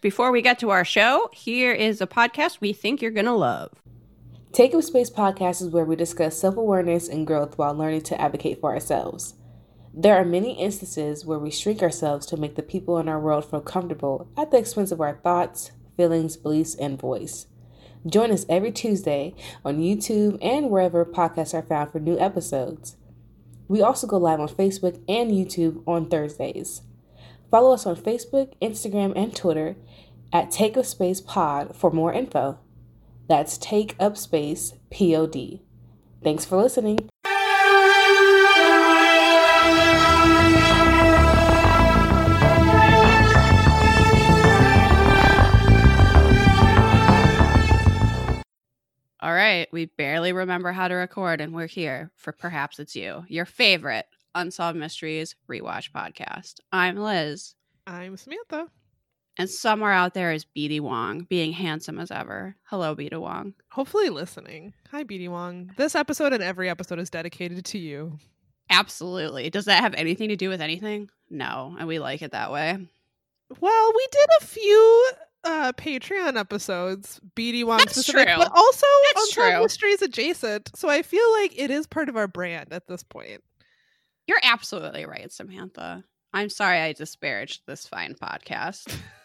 Before we get to our show, here is a podcast we think you're going to love. Take Up Space podcast is where we discuss self awareness and growth while learning to advocate for ourselves. There are many instances where we shrink ourselves to make the people in our world feel comfortable at the expense of our thoughts, feelings, beliefs, and voice. Join us every Tuesday on YouTube and wherever podcasts are found for new episodes. We also go live on Facebook and YouTube on Thursdays. Follow us on Facebook, Instagram, and Twitter at Take Up Space Pod for more info. That's Take Up Space Pod. Thanks for listening. All right, we barely remember how to record, and we're here for Perhaps It's You, your favorite Unsolved Mysteries rewatch podcast. I'm Liz. I'm Samantha. And somewhere out there is BD Wong, being handsome as ever. Hello, BD Wong. Hopefully listening. Hi, BD Wong. This episode and every episode is dedicated to you. Absolutely. Does that have anything to do with anything? No, and we like it that way. Well, we did a few uh Patreon episodes, BD Wong That's specific, true. but also Unsolved true. Mysteries adjacent. So I feel like it is part of our brand at this point. You're absolutely right, Samantha. I'm sorry I disparaged this fine podcast,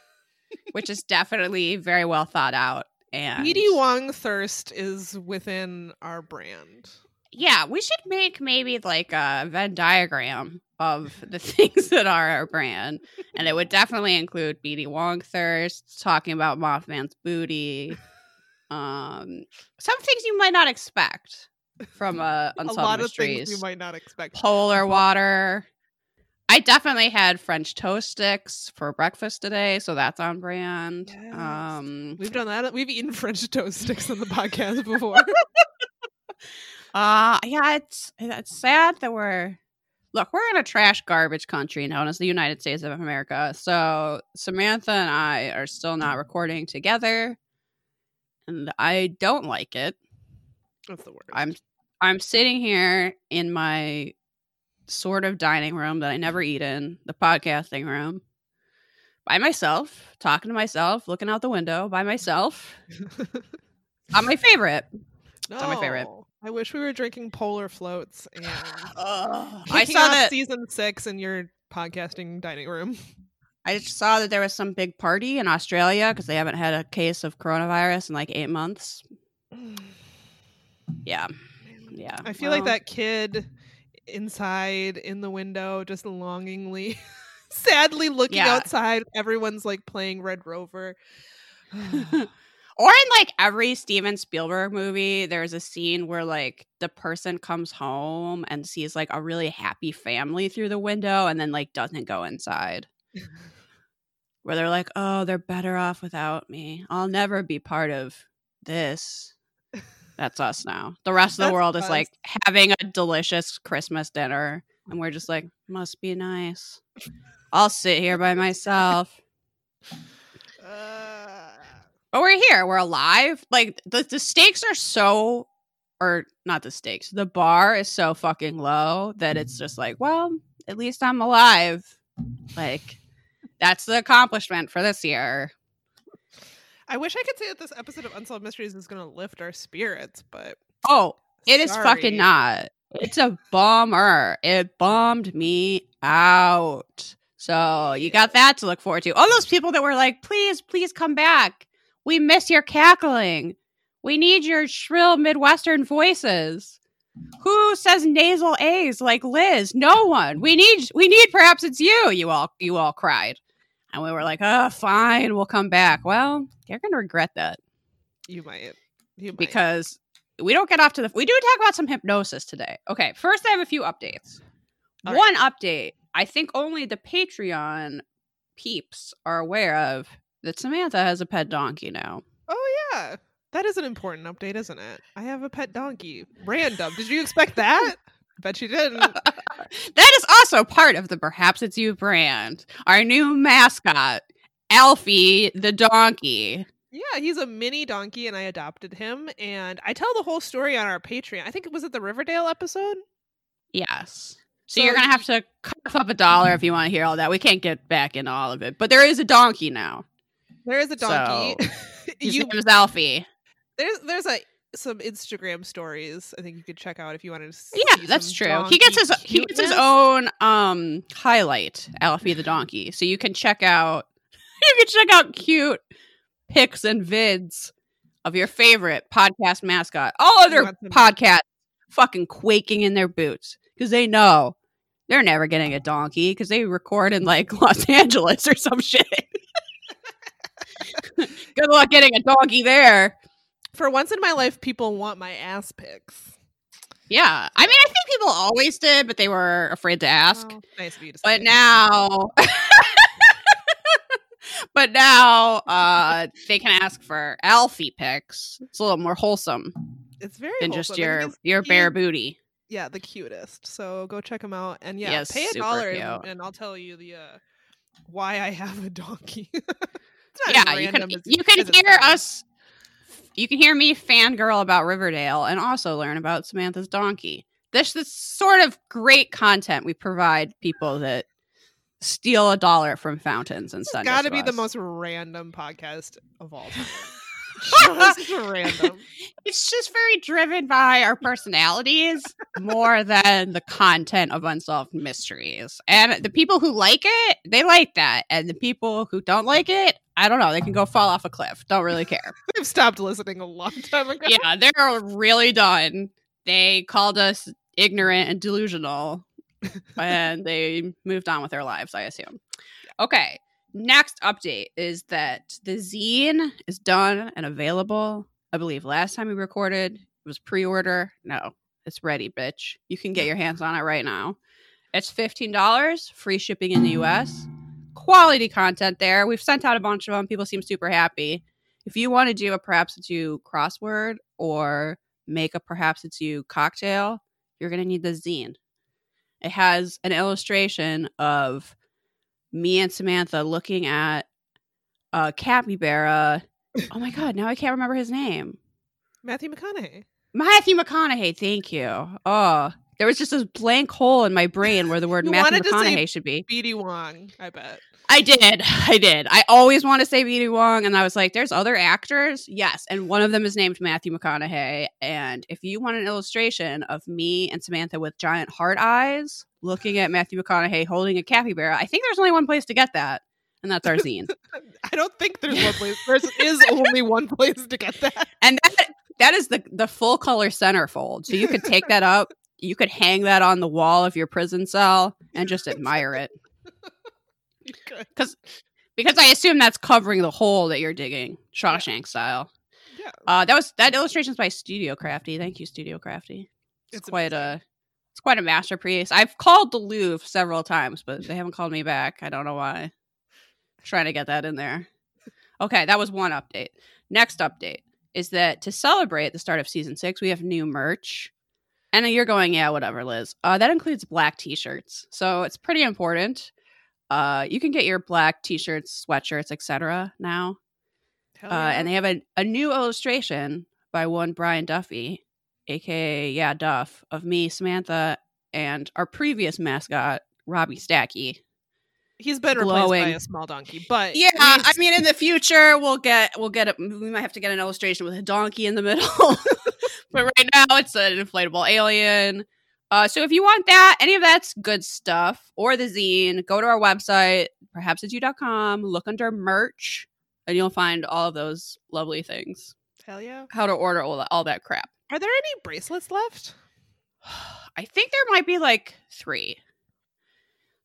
which is definitely very well thought out. And BD Wong thirst is within our brand. yeah, we should make maybe like a Venn diagram of the things that are our brand, and it would definitely include BD Wong thirst, talking about Mothman's booty, um, some things you might not expect from uh, a lot Mysteries. of things you might not expect. polar water. I definitely had French toast sticks for breakfast today, so that's on brand. Yes. Um, We've done that. We've eaten French toast sticks on the podcast before. uh yeah, it's it's sad that we're look, we're in a trash garbage country known as the United States of America. So Samantha and I are still not recording together, and I don't like it. That's the word. I'm I'm sitting here in my sort of dining room that I never eat in, the podcasting room, by myself, talking to myself, looking out the window by myself. I'm my favorite. not my favorite. I wish we were drinking polar floats and I saw that. season six in your podcasting dining room. I just saw that there was some big party in Australia because they haven't had a case of coronavirus in like eight months. Yeah, yeah. I feel like that kid inside in the window, just longingly, sadly looking Yeah. outside. Everyone's like playing Red Rover. or in like every Steven Spielberg movie, there's a scene where like the person comes home and sees like a really happy family through the window and then like doesn't go inside. Where they're like, oh, they're better off without me. I'll never be part of this. That's us now. The rest of the That's world is us. like having a delicious Christmas dinner. And we're just like, must be nice. I'll sit here by myself. Uh, But we're here. We're alive. Like the, the stakes are so or not the stakes. The bar is so fucking low that it's just like, well, at least I'm alive. Like that's the accomplishment for this year. I wish I could say that this episode of Unsolved Mysteries is going to lift our spirits, but Oh, it is sorry. fucking not. It's a bummer. It bummed me out. So you got that to look forward to. All those people that were like, please, please come back. We miss your cackling. We need your shrill Midwestern voices. Who says nasal A's like Liz? No one. We need we need perhaps it's you. You all you all cried. And we were like, oh fine, we'll come back. Well, you're gonna regret that you might. You might. because we don't get off to the we do talk about some hypnosis today okay first i have a few updates All one update i think only the patreon peeps are aware of that samantha has a pet donkey now Oh yeah. That is an important update, isn't it? I have a pet donkey. Random. Did you expect that? Bet you didn't. that is also part of the perhaps it's you brand our new mascot alfie the donkey Yeah, he's a mini donkey and I adopted him and I tell the whole story on our Patreon. I think it was at the Riverdale episode. yes so, So you're gonna have to cough up a dollar if you want to hear all that we can't get back into all of it but there is a donkey now There is a donkey. His you name is Alfie. there's there's a some Instagram stories I think you could check out if you wanted to see. Yeah, that's true. He gets his donkey he gets his own um highlight, Alfie the donkey. So you can check out you can check out cute pics and vids of your favorite podcast mascot. All other podcasts fucking quaking in their boots because they know they're never getting a donkey because they record in like Los Angeles or some shit. Good luck getting a donkey there. For once in my life, people want my ass pics. Yeah. I mean, I think people always did, but they were afraid to ask. Well, nice of you to but now but now uh they can ask for alfie pics it's a little more wholesome it's very than just wholesome, and your your bare booty yeah, the cutest. So go check them out, and yeah, Yes, pay a dollar, and, and I'll tell you the uh, why I have a donkey. It's not as yeah you can you can hear us you can hear me fangirl about riverdale and also learn about samantha's donkey this is sort of great content we provide people that steal a dollar from fountains and stuff. got to be the most random podcast of all time. Just random. it's just very driven by our personalities more than the content of unsolved mysteries. And the people who like it, they like that. And the people who don't like it, I don't know, they can go fall off a cliff. Don't really care. I've stopped listening a long time ago. yeah, they're really done. They called us ignorant and delusional and they moved on with their lives, I assume. Okay. Next update is that the zine is done and available. I believe last time we recorded it was pre-order. No, it's ready, bitch. You can get your hands on it right now. It's $15, free shipping in the US. Quality content there. We've sent out a bunch of them. People seem super happy. If you want to do a perhaps it's you crossword or make a perhaps it's you cocktail, you're going to need the zine. It has an illustration of me and Samantha looking at a capybara. Uh, oh my god, now I can't remember his name. Matthew McConaughey. Matthew McConaughey, thank you. Oh, there was just this blank hole in my brain where the word Matthew wanted to say- McConaughey should be. BD Wong, I bet. I did. I did. I always want to say BD Wong, and I was like, there's other actors. Yes. And one of them is named Matthew McConaughey. And if you want an illustration of me and Samantha with giant heart eyes looking at Matthew McConaughey holding a capybara, I think there's only one place to get that, and that's our zine. I don't think there's one place. There is only one place to get that. and that, that is the, the full color centerfold. So you could take that up, you could hang that on the wall of your prison cell and just admire it. Could. Because I assume that's covering the hole that you're digging, Shawshank style. Yeah. Uh, that was that illustration's by Studio Crafty. Thank you, Studio Crafty. It's, It's quite amazing. a it's quite a masterpiece. I've called the Louvre several times, but they haven't called me back. I don't know why. I'm trying to get that in there. Okay, that was one update. Next update is that to celebrate the start of season six, we have new merch. And you're going, yeah, whatever, Liz. Uh, that includes black t-shirts, so it's pretty important. Uh, you can get your black t-shirts, sweatshirts, etc. now. Hell Uh, and they have a, a new illustration by one Brian Duffy, aka yeah Duff, of me, Samantha, and our previous mascot Robbie Stacky. He's been replaced by a small donkey, but Yeah, I mean, in the future we'll get we'll get a, we might have to get an illustration with a donkey in the middle, but right now it's an inflatable alien. Uh, so if you want that, any of that's good stuff, or the zine, go to our website, perhaps it's you.com, look under merch, and you'll find all of those lovely things. hell yeah. How to order all that, all that crap. Are there any bracelets left? I think there might be like three.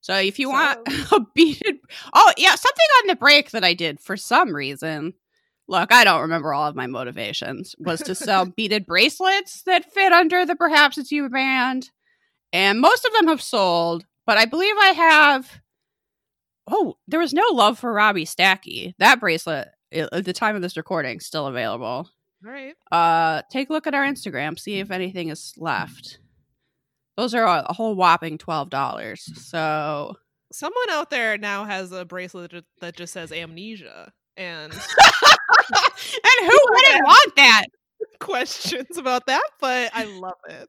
So if you So- want a beaded, oh yeah, something on the break that I did for some reason. Look, I don't remember all of my motivations. Was to sell beaded bracelets that fit under the Perhaps It's You band, and most of them have sold. But I believe I have. Oh, there was no love for Robbie Stacky. That bracelet at the time of this recording still available All right. uh take a look at our instagram see if anything is left those are a, a whole whopping $12 so Someone out there now has a bracelet that just says amnesia and and who wouldn't want that questions about that, but I love it.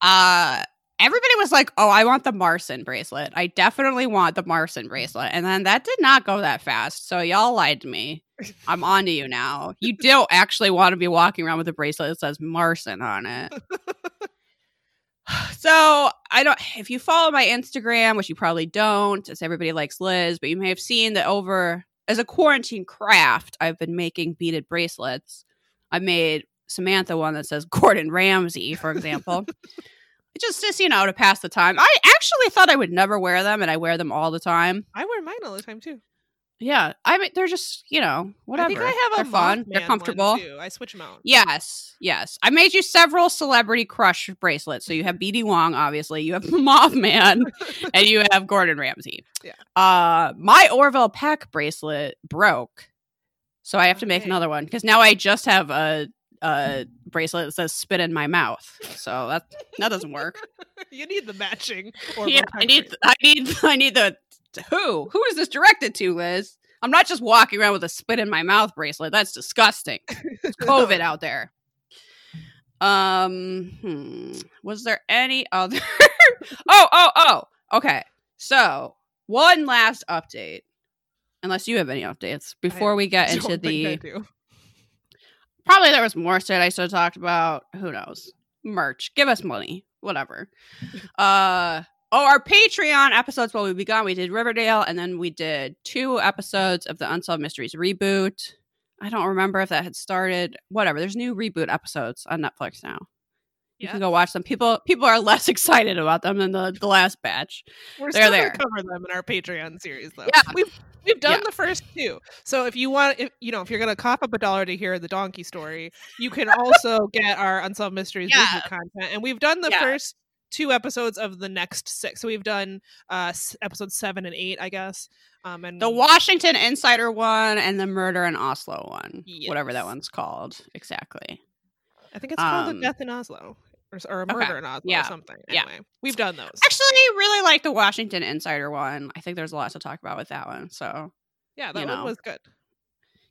uh everybody was like, "Oh, I want the Marson bracelet. I definitely want the Marson bracelet." And then that did not go that fast. So y'all lied to me. I'm on to you now. You don't actually want to be walking around with a bracelet that says Marson on it. so I don't. If you follow my Instagram, which you probably don't, as everybody likes Liz, but you may have seen that over as a quarantine craft, I've been making beaded bracelets. I made Samantha one that says Gordon Ramsay, for example. just just you know to pass the time. I actually thought I would never wear them, and I wear them all the time. I wear mine all the time too. Yeah, I mean they're just you know whatever. I think I have a they're fun. They're comfortable. I switch them out. Yes, yes. I made you several celebrity crush bracelets. So you have BD Wong, obviously. You have Mothman, and you have Gordon Ramsay. Yeah. Uh, my Orville Peck bracelet broke, so I have to make Okay. another one because now I just have a a bracelet that says "spit in my mouth." So that that doesn't work. you need the matching. yeah, I need, I need, I need the who? Who is this directed to, Liz? I'm not just walking around with a spit in my mouth bracelet. That's disgusting. It's COVID out there. Um, hmm. was there any other? oh, oh, oh. Okay. So one last update, unless you have any updates before we get into the. Probably there was more shit I should have talked about. Who knows? Merch. Give us money. Whatever. uh oh, our Patreon episodes while we begun, we did Riverdale, and then we did two episodes of the Unsolved Mysteries reboot. I don't remember if that had started. Whatever. There's new reboot episodes on Netflix now. You can go watch them. People people are less excited about them than the, the last batch. We're They're still there. cover them in our Patreon series, though. Yeah. we've we've done Yeah. the first two. So if you want, if you know, if you're gonna cough up a dollar to hear the donkey story, you can also get our unsolved mysteries Yeah. content. And we've done the first two episodes of the next six. So we've done uh episode seven and eight, I guess. Um, and The Washington Insider one and the Murder in Oslo one. Whatever that one's called. Exactly. I think it's called um, a death in Oslo or, a okay. murder in Oslo Yeah. or something. Yeah. Anyway, we've done those. Actually, really like the Washington Insider one. I think there's a lot to talk about with that one. So yeah, that one know. was good.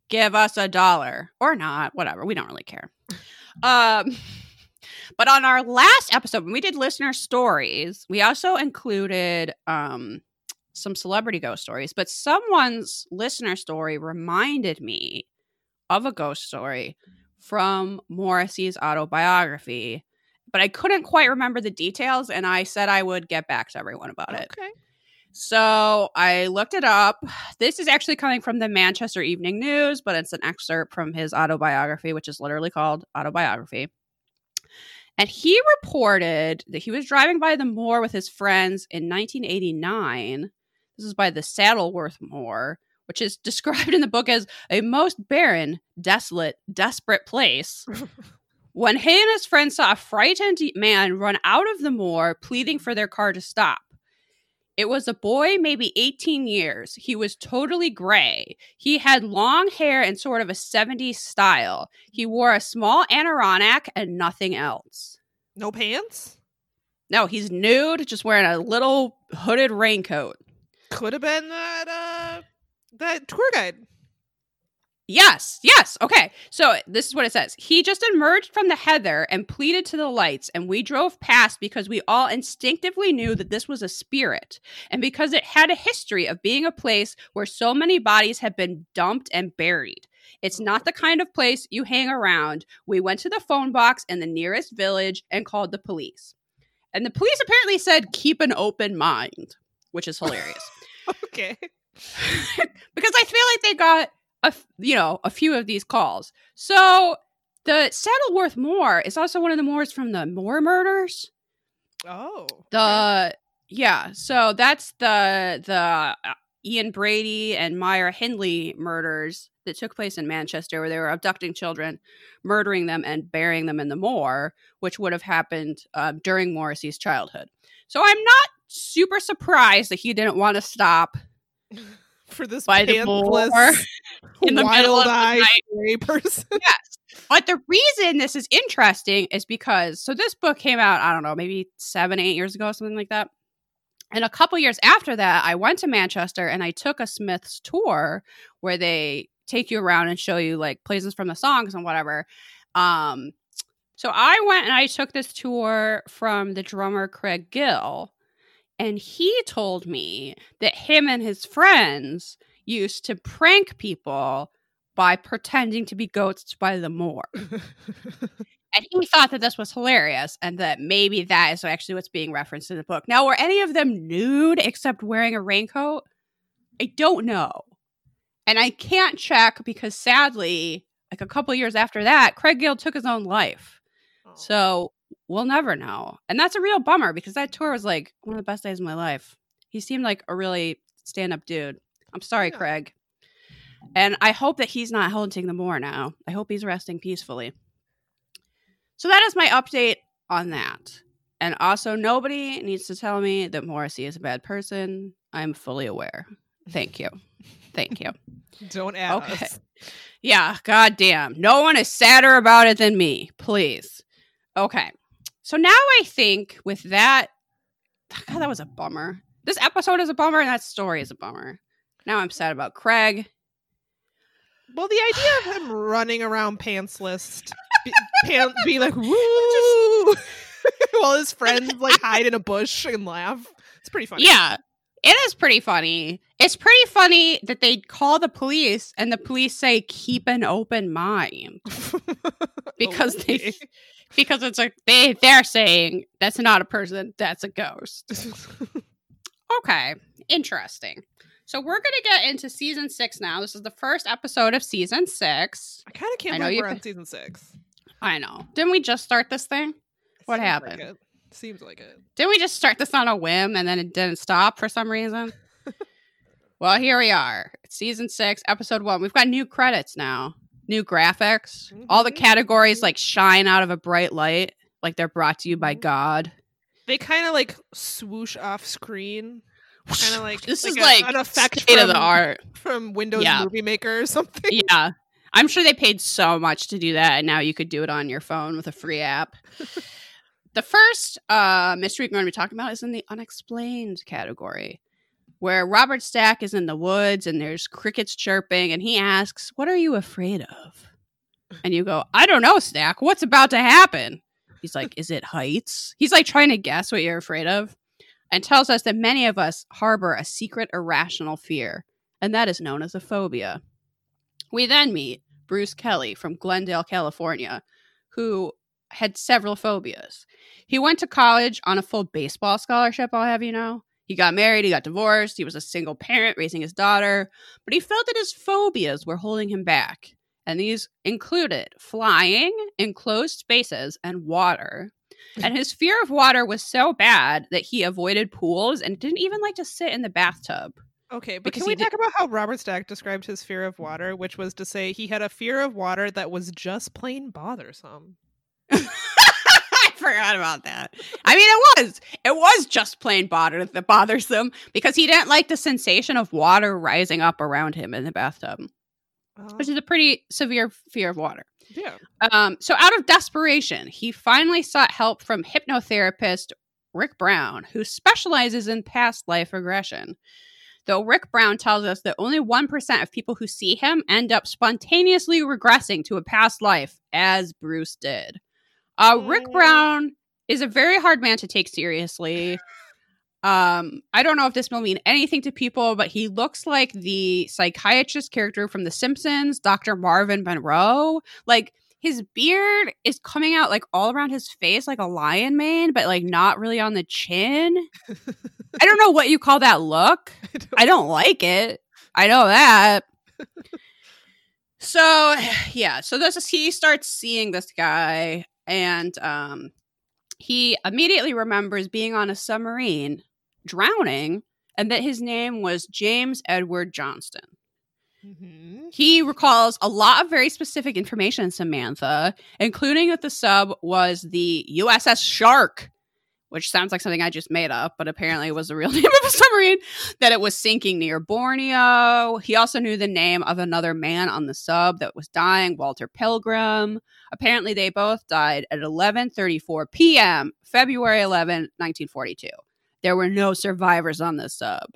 give us a dollar or not, whatever. We don't really care. Um, but on our last episode, when we did listener stories, we also included um some celebrity ghost stories. But someone's listener story reminded me of a ghost story from Morrissey's autobiography. But I couldn't quite remember the details, and I said I would get back to everyone about it. Okay. So I looked it up. This is actually coming from the Manchester Evening News, but it's an excerpt from his autobiography, which is literally called Autobiography. And he reported that he was driving by the moor with his friends in 1989. This is by the Saddleworth Moor, which is described in the book as a most barren, desolate, desperate place. when he and his friends saw a frightened man run out of the moor, pleading for their car to stop. It was a boy, maybe 18 years. He was totally gray. He had long hair and sort of a 70s style. He wore a small anorak and nothing else. No pants. No, he's nude, just wearing a little hooded raincoat. Could have been that uh that tour guide. Yes, yes. Okay. So this is what it says. He just emerged from the heather and pleaded to the lights, and we drove past because we all instinctively knew that this was a spirit, and because it had a history of being a place where so many bodies had been dumped and buried. It's not the kind of place you hang around. We went to the phone box in the nearest village and called the police. And the police apparently said, keep an open mind, which is hilarious. Okay. because I feel like they got a f- you know a few of these calls. So the Saddleworth Moor is also one of the moors from the Moor murders. Oh. The yeah, so that's the the uh, Ian Brady and Myra Hindley murders that took place in Manchester, where they were abducting children, murdering them, and burying them in the moor, which would have happened uh, during Morrissey's childhood. So I'm not super surprised that he didn't want to stop For this by the moor in the middle of the night. gray person. yes. But the reason this is interesting is because so this book came out, I don't know, maybe seven, eight years ago, something like that. And a couple years after that, I went to Manchester and I took a Smiths tour where they take you around and show you like places from the songs and whatever. Um, So I went and I took this tour from the drummer Craig Gill, and he told me that him and his friends used to prank people by pretending to be ghosts by the moor. And he thought that this was hilarious and that maybe that is actually what's being referenced in the book. Now, were any of them nude except wearing a raincoat? I don't know. And I can't check because sadly, like a couple years after that, Craig Gill took his own life. Oh. So we'll never know. And that's a real bummer because that tour was like one of the best days of my life. He seemed like a really stand up dude. I'm sorry, Yeah. Craig. And I hope that he's not haunting the moor now. I hope he's resting peacefully. So that is my update on that. And also, nobody needs to tell me that Morrissey is a bad person. I'm fully aware. Thank you. Thank you. Don't add Okay. us. Yeah, goddamn. No one is sadder about it than me. Please. Okay. So now I think with that, God, that was a bummer. This episode is a bummer, and that story is a bummer. Now I'm sad about Craig. Well, the idea of him running around pantsless, be, pant, being like woo, while his friends like hide in a bush and laugh. It's pretty funny. Yeah, it is pretty funny. It's pretty funny that they call the police and the police say keep an open mind because they because it's like they they're saying that's not a person, that's a ghost. Okay, interesting. So we're gonna get into season six now. This is the first episode of season six. I kind of can't I believe we're on season six. I know. Didn't we just start this thing? What Seems like happened? it. Seems like it. Didn't we just start this on a whim and then it didn't stop for some reason? well, here we are. It's season six, episode one. We've got new credits now, new graphics. All the Mhm. categories like shine out of a bright light, like they're brought to you by Mhm. God. They kind of like swoosh off screen, kind of like this is a- like an effect state of the art. from Windows Yeah. Movie Maker or something. yeah. I'm sure they paid so much to do that, and now you could do it on your phone with a free app. the first uh, mystery we're going to be talking about is in the unexplained category, where Robert Stack is in the woods and there's crickets chirping, and he asks, What are you afraid of? And you go, I don't know, Stack. What's about to happen? He's like, Is it heights? He's like trying to guess what you're afraid of, and tells us that many of us harbor a secret irrational fear, and that is known as a phobia. We then meet Bruce Kelly from Glendale, California, who had several phobias. He went to college on a full baseball scholarship, I'll have you know. He got married, he got divorced, he was a single parent raising his daughter, but he felt that his phobias were holding him back. And these included flying, enclosed spaces, and water. And his fear of water was so bad that he avoided pools and didn't even like to sit in the bathtub. Okay, but can we he did- talk about how Robert Stack described his fear of water, which was to say he had a fear of water that was just plain bothersome. I forgot about that. I mean, it was. It was just plain bother that bothersome because he didn't like the sensation of water rising up around him in the bathtub, Uh, which is a pretty severe fear of water. Yeah. Um, so, out of desperation, he finally sought help from hypnotherapist Rick Brown, who specializes in past life regression. Though Rick Brown tells us that only 1% of people who see him end up spontaneously regressing to a past life, as Bruce did. Uh, Rick. Brown is a very hard man to take seriously. Um, I don't know if this will mean anything to people, but he looks like the psychiatrist character from The Simpsons, Dr. Marvin Monroe. Like his beard is coming out like all around his face, like a lion mane, but like not really on the chin. I don't know what you call that look. I don't like it. I know that. so yeah, so this is he starts seeing this guy and um he immediately remembers being on a submarine drowning and that his name was James Edward Johnston. Mhm. He recalls a lot of very specific information, Samantha, including that the sub was the USS Shark, which sounds like something I just made up, but apparently it was the real name of a submarine, that it was sinking near Borneo. He also knew the name of another man on the sub that was dying, Walter Pilgrim. Apparently they both died at 11:34 p.m., February 11, 1942. There were no survivors on the sub.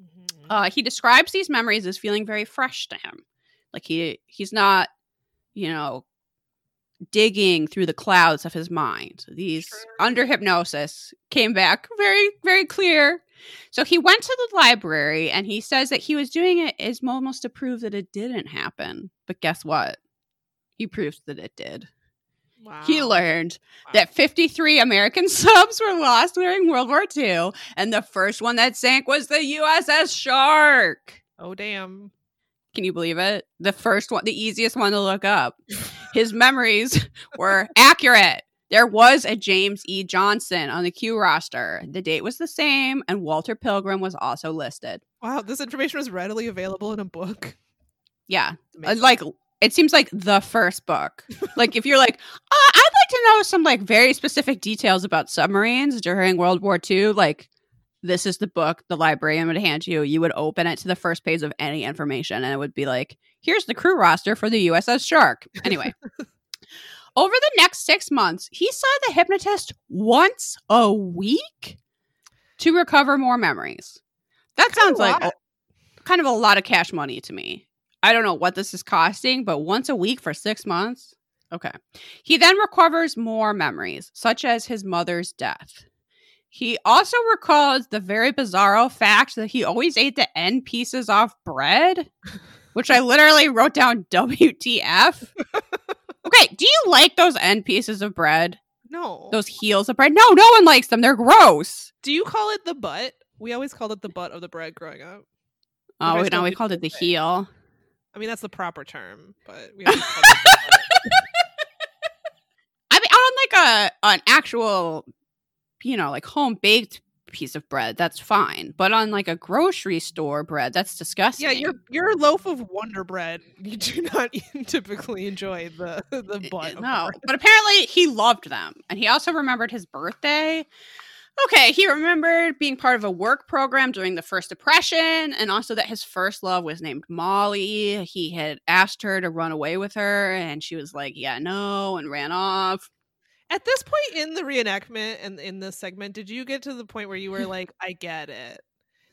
Mhm. Uh, he describes these memories as feeling very fresh to him. Like he he's not, you know, digging through the clouds of his mind. These Sure. under hypnosis came back very, very clear. So he went to the library and he says that he was doing it as almost to prove that it didn't happen. But guess what? He proved that it did. Wow. He learned Wow. that 53 American subs were lost during World War II, and the first one that sank was the USS Shark. Oh damn. Can you believe it? The first one, the easiest one to look up. His memories were accurate. There was a James E. Johnston on the Q roster. The date was the same, and Walter Pilgrim was also listed. Wow, this information was readily available in a book. Yeah, uh, like it seems like the first book. like if you're like, uh, I'd like to know some like very specific details about submarines during World War II, like this is the book the librarian would hand you. You would open it to the first page of any information, and it would be like, here's the crew roster for the USS Shark. Anyway. Over the next six months, he saw the hypnotist once a week to recover more memories. That Kinda sounds like kind of a lot of cash money to me. I don't know what this is costing, but once a week for six months? Okay. He then recovers more memories, such as his mother's death. He also recalls the very bizarro fact that he always ate the end pieces off bread, which I literally wrote down WTF. Okay, do you like those end pieces of bread? No. Those heels of bread? No, no one likes them. They're gross. Do you call it the butt? We always called it the butt of the bread growing up. Oh, no, we called it the heel. I mean, that's the proper term, but we always called it the butt. I mean, on like a an actual, you know, like home baked piece of bread, that's fine. But on like a grocery store bread, that's disgusting. Yeah, your your loaf of Wonder Bread. You do not typically enjoy the the eh, butt. Eh, of no. But apparently, he loved them, and he also remembered his birthday. Okay, he remembered being part of a work program during the First Depression, and also that his first love was named Molly. He had asked her to run away with her, and she was like, "Yeah, no," and ran off. At this point in the reenactment and in this segment, did you get to the point where you were like, "I get it"?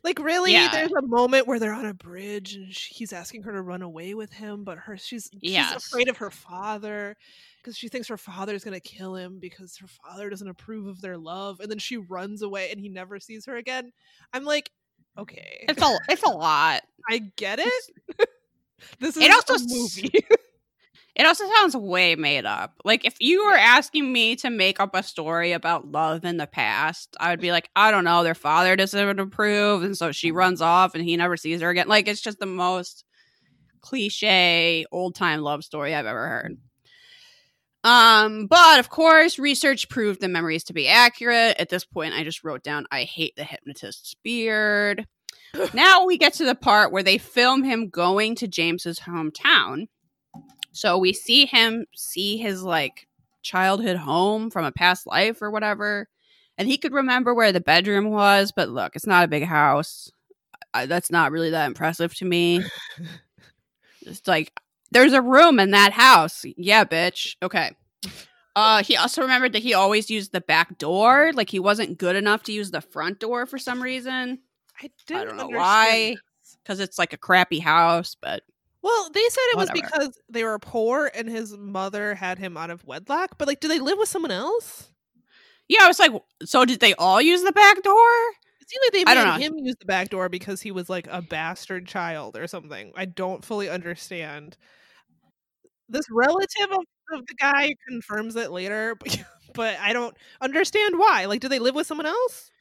Like, really? Yeah. There's a moment where they're on a bridge and he's asking her to run away with him, but her she's she's Yes. afraid of her father because she thinks her father is gonna kill him because her father doesn't approve of their love, and then she runs away and he never sees her again. I'm like, okay, It's a it's a lot. I get it. this is It also a movie. It also sounds way made up. Like if you were asking me to make up a story about love in the past, I would be like, I don't know, their father doesn't approve, and so she mm-hmm. runs off and he never sees her again. Like it's just the most cliche old time love story I've ever heard. Um, but of course, research proved the memories to be accurate. At this point, I just wrote down I hate the hypnotist's beard. now we get to the part where they film him going to James's hometown. So we see him see his like childhood home from a past life or whatever. And he could remember where the bedroom was, but look, it's not a big house. I, that's not really that impressive to me. It's like there's a room in that house. Yeah, bitch. Okay. Uh he also remembered that he always used the back door, like he wasn't good enough to use the front door for some reason I didn't don't know understand why. cuz it's like a crappy house, but Well, they said it was because they were poor and his mother had him out of wedlock. But like, do they live with someone else? yeah, I was like, so did they all use the back door? It seemed like they I don't made know. him use the back door because he was like a bastard child or something. I don't fully understand. This relative of, of the guy confirms it later, but, but I don't understand why. Like, do they live with someone else?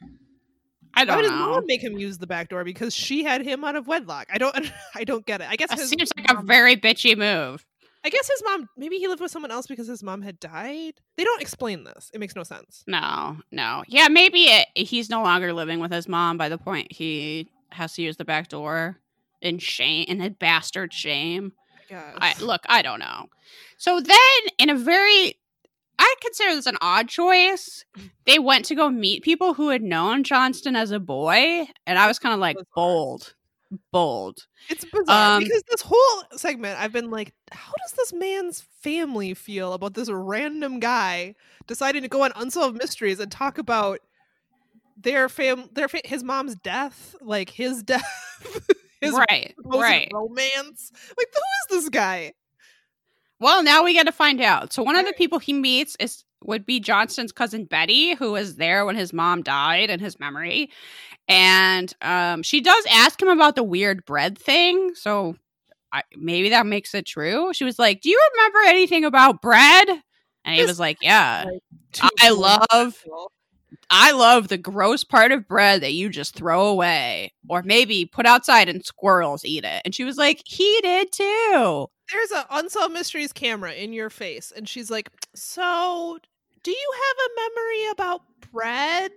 I don't his know. mom make him use the back door because she had him out of wedlock? I don't. I don't get it. I guess his seems like a very bitchy move. I guess his mom. Maybe he lived with someone else because his mom had died. They don't explain this. It makes no sense. No, no. Yeah, maybe it, he's no longer living with his mom by the point he has to use the back door in shame, in his bastard shame. Guess. I look, I don't know. So then, in a very, I consider this an odd choice. They went to go meet people who had known Johnston as a boy, and I was kind of like Bizarre. bold, bold. It's bizarre Um, because this whole segment, I've been like, how does this man's family feel about this random guy deciding to go on unsolved mysteries and talk about their fam, their fa- his mom's death, like his death, his right, right. romance? Like, who is this guy? Well, now we get to find out. So one of the people he meets is would be Johnston's cousin Betty, who was there when his mom died in his memory. And um, she does ask him about the weird bread thing. So I, maybe that makes it true. She was like, "Do you remember anything about bread?" And he was like, "Yeah, I love I love the gross part of bread that you just throw away, or maybe put outside and squirrels eat it." And she was like, "He did too." There's an unsolved mysteries camera in your face, and she's like, "So, do you have a memory about bread?"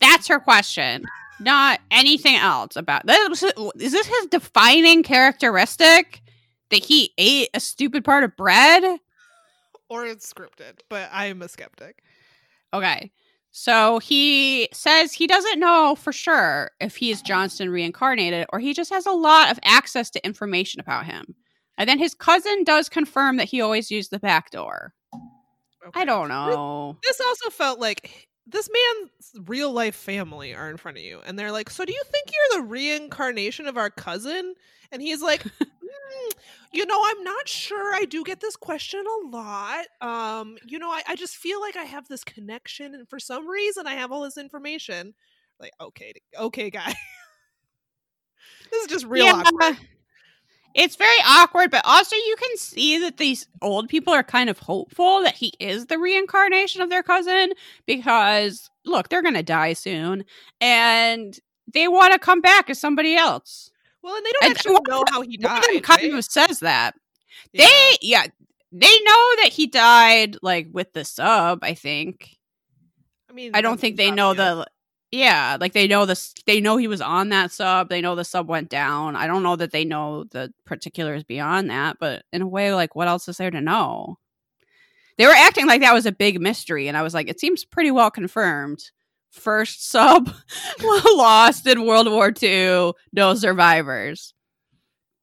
That's her question, not anything else about that. was- Is this his defining characteristic that he ate a stupid part of bread? Or it's scripted, but I am a skeptic. Okay. So he says he doesn't know for sure if he's Johnston reincarnated or he just has a lot of access to information about him. And then his cousin does confirm that he always used the back door. I don't know. This also felt like this man's real life family are in front of you, and they're like, "So do you think you're the reincarnation of our cousin?" And he's like, "Mm, "You know, I'm not sure. I do get this question a lot. Um, you know, I, I just feel like I have this connection, and for some reason, I have all this information." Like, okay, okay, guy. this is just real Yeah. awkward. It's very awkward, but also you can see that these old people are kind of hopeful that he is the reincarnation of their cousin because look, they're going to die soon and they want to come back as somebody else. Well, and they don't And actually one know how he One died. of them right? says that. Yeah. They yeah, they know that he died like with the sub, I think. I mean, I don't think they know good. the yeah, like they know this they know he was on that sub. They know the sub went down. I don't know that they know the particulars beyond that, but in a way like what else is there to know? They were acting like that was a big mystery and I was like it seems pretty well confirmed. First sub lost in World War II, no survivors.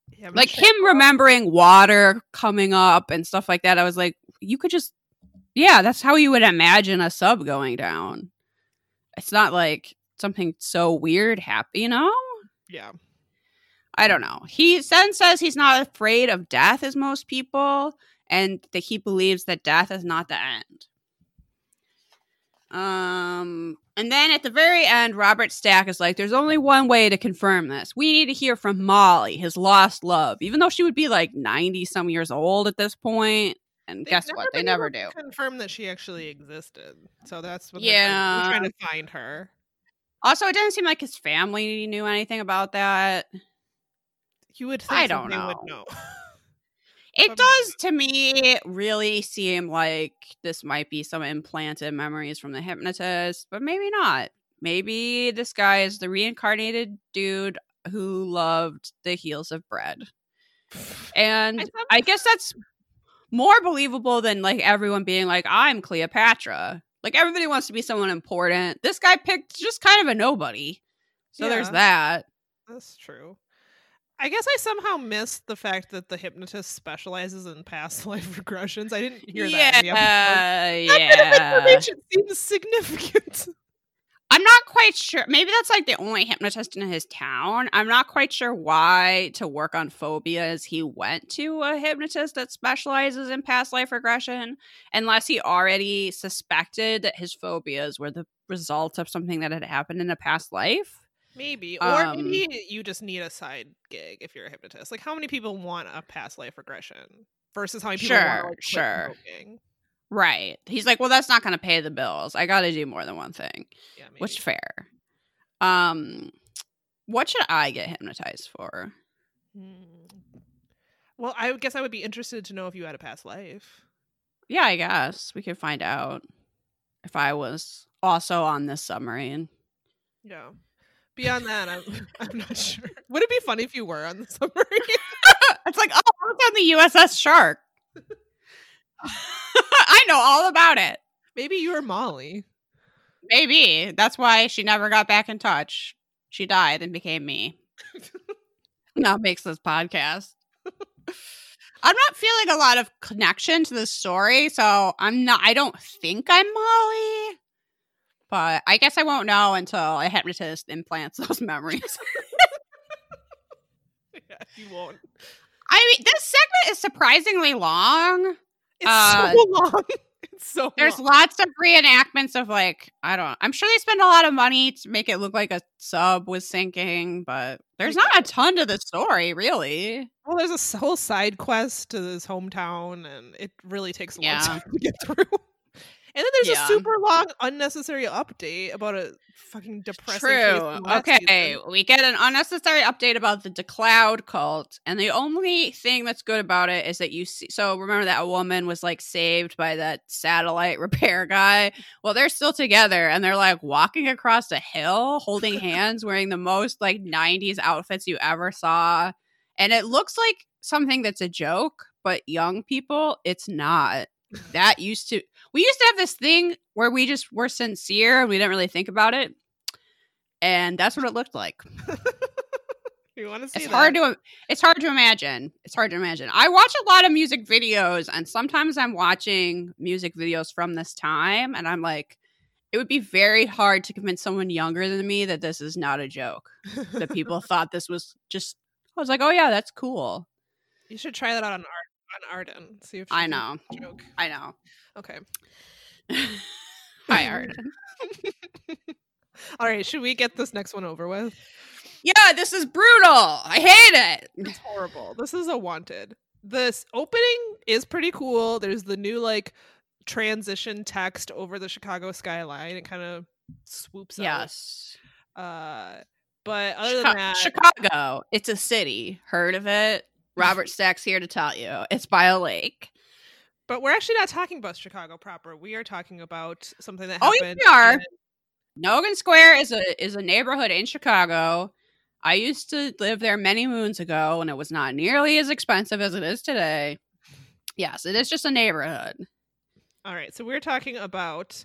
Yeah, Like him remembering water coming up and stuff like that. I was like you could just yeah, that's how you would imagine a sub going down it's not like something so weird happen, you know? Yeah. I don't know. He then says he's not afraid of death as most people, and that he believes that death is not the end. Um, and then at the very end, Robert Stack is like, "There's only one way to confirm this. We need to hear from Molly, his lost love, even though she would be like ninety some years old at this point." And They've guess what? They never do. Confirm that she actually existed. So that's what Yeah. trying, they're trying to find her. Also, it doesn't seem like his family knew anything about that. You would think I don't know. know. It um, does to me really seem like this might be some implanted memories from the hypnotist, but maybe not. Maybe this guy is the reincarnated dude who loved the heels of bread. And I I guess that's more believable than like everyone being like, I'm Cleopatra. Like everybody wants to be someone important. This guy picked just kind of a nobody. So there's that. That's true. I guess I somehow missed the fact that the hypnotist specializes in past life regressions. I didn't hear that. in the episode. yeah, That bit of yeah. information seems significant. I'm not quite sure. Maybe that's like the only hypnotist in his town. I'm not quite sure why to work on phobias he went to a hypnotist that specializes in past life regression, unless he already suspected that his phobias were the result of something that had happened in a past life. Maybe. Or Um, maybe you just need a side gig if you're a hypnotist. Like how many people want a past life regression versus how many people want Sure, to like, sure. smoking? Right. He's like, well, that's not going to pay the bills. I got to do more than one thing, Yeah, maybe. which fair. Um, what should I get hypnotized for? Hmm. Well, I guess I would be interested to know if you had a past life. Yeah, I guess we could find out if I was also on this submarine. Yeah. Beyond that, I'm I'm not sure. Would it be funny if you were on the submarine? It's like, oh, I was on the USS Shark. I know all about it. Maybe you were Molly. Maybe that's why she never got back in touch. She died and became me. now makes this podcast. I'm not feeling a lot of connection to this story, so I'm not. I don't think I'm Molly, but I guess I won't know until a hypnotist implants those memories. yeah, you won't. I mean, this segment is surprisingly long. It's Uh, so long. It's so There's long. lots of reenactments of like I don't. I'm sure they spend a lot of money to make it look like a sub was sinking, but there's not a ton to the story, really. Well, there's a whole side quest to his hometown, and it really takes a long time to get through. And then there's Yeah. a super long, unnecessary update about a fucking depressing. True. Okay, season. we get an unnecessary update about the DeCloud cult, and the only thing that's good about it is that you see. So remember that a woman was like saved by that satellite repair guy. Well, they're still together, and they're like walking across a hill, holding hands, wearing the most like '90s outfits you ever saw, and it looks like something that's a joke. But young people, it's not. That used to we used to have this thing where we just were sincere and we didn't really think about it. And that's what it looked like. You want to see it's that? hard to it's hard to imagine. It's hard to imagine. I watch a lot of music videos and sometimes i'm watching music videos from this time and i'm like it would be very hard to convince someone younger than me that this is not a joke that people thought this was just i was like oh yeah that's cool. You should try that out on Art on Arden. See if she i know Joke. i know Okay. hi arden All right. Should we get this next one over with? yeah this is brutal i hate it It's horrible. This is a wanted. This opening is pretty cool. There's the new like transition text over the Chicago skyline. It kind of swoops yes out. Uh, but other Chica- than that, Chicago, it's a city. Heard of it? Robert Stack's here to tell you. It's by a lake. but we're actually not talking about Chicago proper. We are talking about something that Oh, happened. we are. in- Logan Square is a is a neighborhood in Chicago. I used to live there many moons ago, and it was not nearly as expensive as it is today. Yes, it is just a neighborhood. All right, so we're talking about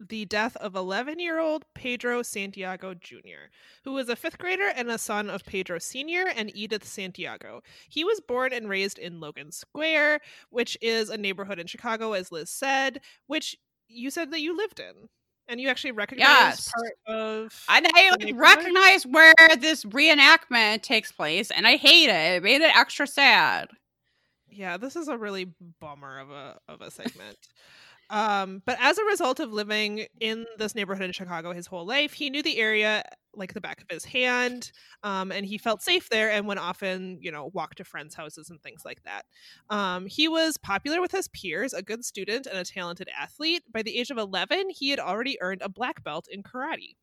the death of 11 year old Pedro Santiago Jr., who was a fifth grader and a son of Pedro Sr. and Edith Santiago. He was born and raised in Logan Square, which is a neighborhood in Chicago, as Liz said, which you said that you lived in. And you actually recognize Yes. part of. And I recognize where this reenactment takes place, and I hate it. It made it extra sad. yeah this is a really bummer of a of a segment um but as a result of living in this neighborhood in chicago his whole life he knew the area like the back of his hand um and he felt safe there and would often you know walk to friends houses and things like that. Um he was popular with his peers a good student and a talented athlete. By the age of 11 he had already earned a black belt in karate.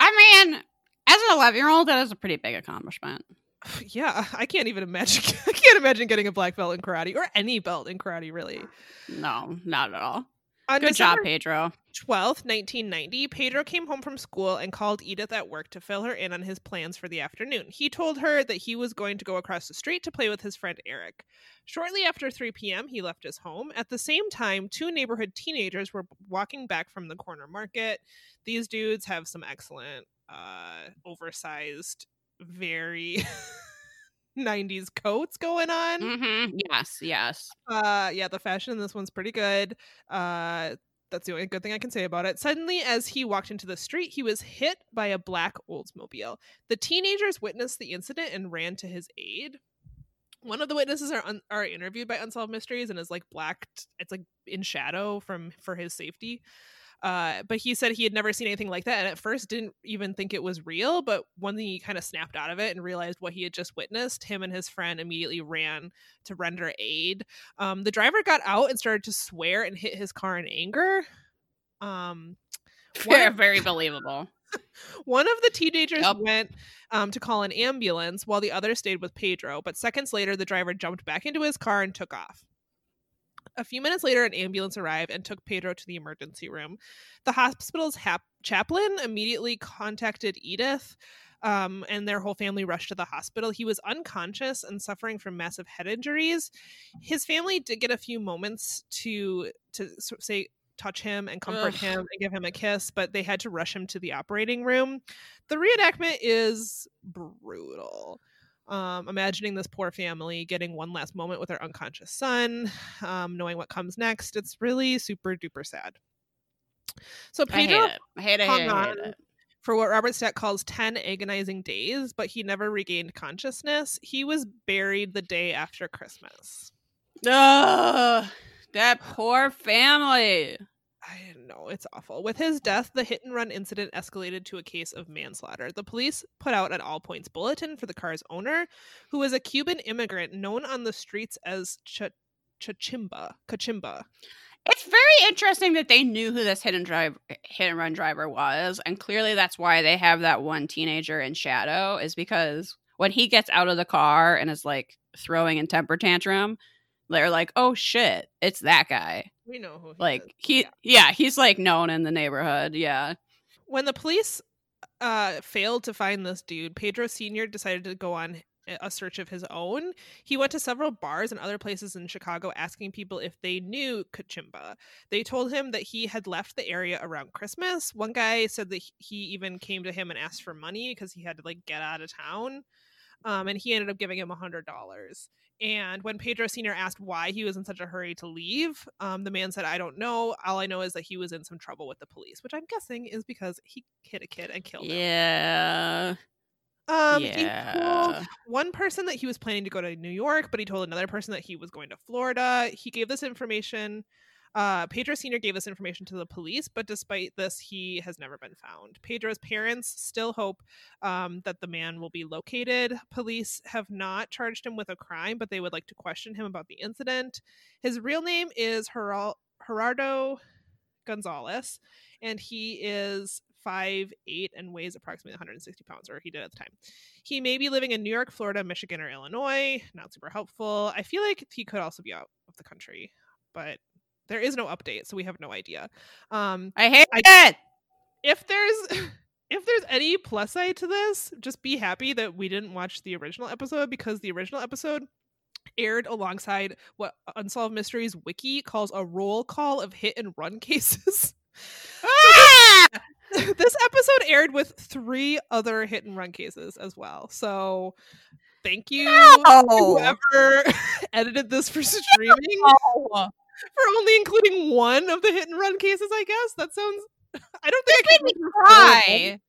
I mean, as an 11 year old, that is a pretty big accomplishment. yeah i can't even imagine i can't imagine getting a black belt in karate or any belt in karate really No, not at all. On Good job, Pedro. 12th, 1990, Pedro came home from school and called Edith at work to fill her in on his plans for the afternoon. He told her that he was going to go across the street to play with his friend Eric. Shortly after 3 p.m., he left his home. At the same time, two neighborhood teenagers were walking back from the corner market. These dudes have some excellent, uh, oversized, very 90s coats going on. hmm Yes, yes. Uh yeah, the fashion in this one's pretty good. Uh that's the only good thing I can say about it. Suddenly, as he walked into the street, he was hit by a black Oldsmobile. The teenagers witnessed the incident and ran to his aid. One of the witnesses are un- are interviewed by Unsolved Mysteries and is like blacked. It's like in shadow from for his safety. Uh, but he said he had never seen anything like that, and at first didn't even think it was real. But when he kind of snapped out of it and realized what he had just witnessed, him and his friend immediately ran to render aid. Um, the driver got out and started to swear and hit his car in anger. Um, One Very, very believable. one of the teenagers Yep. went um, to call an ambulance while the other stayed with Pedro, but seconds later, the driver jumped back into his car and took off. A few minutes later, an ambulance arrived and took Pedro to the emergency room. The hospital's hap- chaplain immediately contacted Edith, um, and their whole family rushed to the hospital. He was unconscious and suffering from massive head injuries. His family did get a few moments to to say touch him and comfort Ugh. him and give him a kiss, but they had to rush him to the operating room. The reenactment is brutal. Um, imagining this poor family getting one last moment with their unconscious son, um, knowing what comes next, it's really super duper sad. So I hate Pedro it. I hate it. I hung hate it. I on hate it. for what Robert Stack calls 10 agonizing days, but he never regained consciousness. He was buried the day after Christmas. Ugh, that poor family. I know it's awful. With his death, the hit and run incident escalated to a case of manslaughter. The police put out an all points bulletin for the car's owner, who was a Cuban immigrant known on the streets as Ch- Chachimba. Kachimba. It's very interesting that they knew who this hit and drive hit and run driver was, and clearly that's why they have that one teenager in shadow. Is because when he gets out of the car and is like throwing a temper tantrum, they're like, "Oh shit, it's that guy." We know who he Like is. he, Yeah. yeah, he's like known in the neighborhood. Yeah, When the police uh, failed to find this dude, Pedro Sr. decided to go on a search of his own. He went to several bars and other places in Chicago asking people if they knew Kachimba. They told him that he had left the area around Christmas. One guy said that he even came to him and asked for money because he had to like get out of town. Um, and he ended up giving him a hundred dollars. And when Pedro Sr. asked why he was in such a hurry to leave, um, the man said, I don't know. All I know is that he was in some trouble with the police, which I'm guessing is because he hit a kid and killed him. yeah, Um, he told yeah. one person that he was planning to go to New York, but he told another person that he was going to Florida. He gave this information. Uh, Pedro Sr. gave this information to the police, but despite this, he has never been found. Pedro's parents still hope um, that the man will be located. Police have not charged him with a crime, but they would like to question him about the incident. His real name is Geral- Gerardo Gonzalez, and he is five eight and weighs approximately 160 pounds, or he did at the time. He may be living in New York, Florida, Michigan, or Illinois. Not super helpful. I feel like he could also be out of the country, but there is no update, so we have no idea. Um, I hate I- it. if there's if there's any plus side to this, just be happy that we didn't watch the original episode because the original episode aired alongside what Unsolved Mysteries Wiki calls a roll call of hit and run cases. Ah! this episode aired with three other hit and run cases as well. So thank you No. whoever edited this for streaming No. For only including one of the hit and run cases, I guess. That sounds I don't think I Made me remember all of them. cry.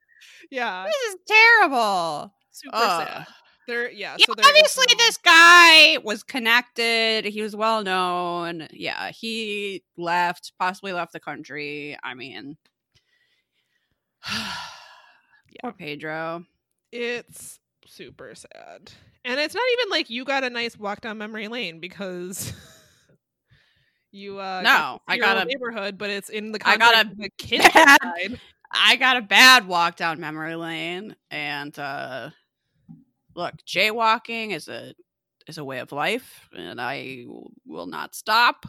Yeah. This is terrible. Super Ugh. sad. There yeah, Yeah, so there obviously no- this guy was connected. He was well known. Yeah, he left, possibly left the country. I mean, yeah, Pedro. it's super sad. And it's not even like you got a nice walk down memory lane because you uh No, I got a- neighborhood, but it's in the I got a the kid bad- side. I got a bad walk down memory lane, and uh look, jaywalking is a is a way of life, and i will not stop.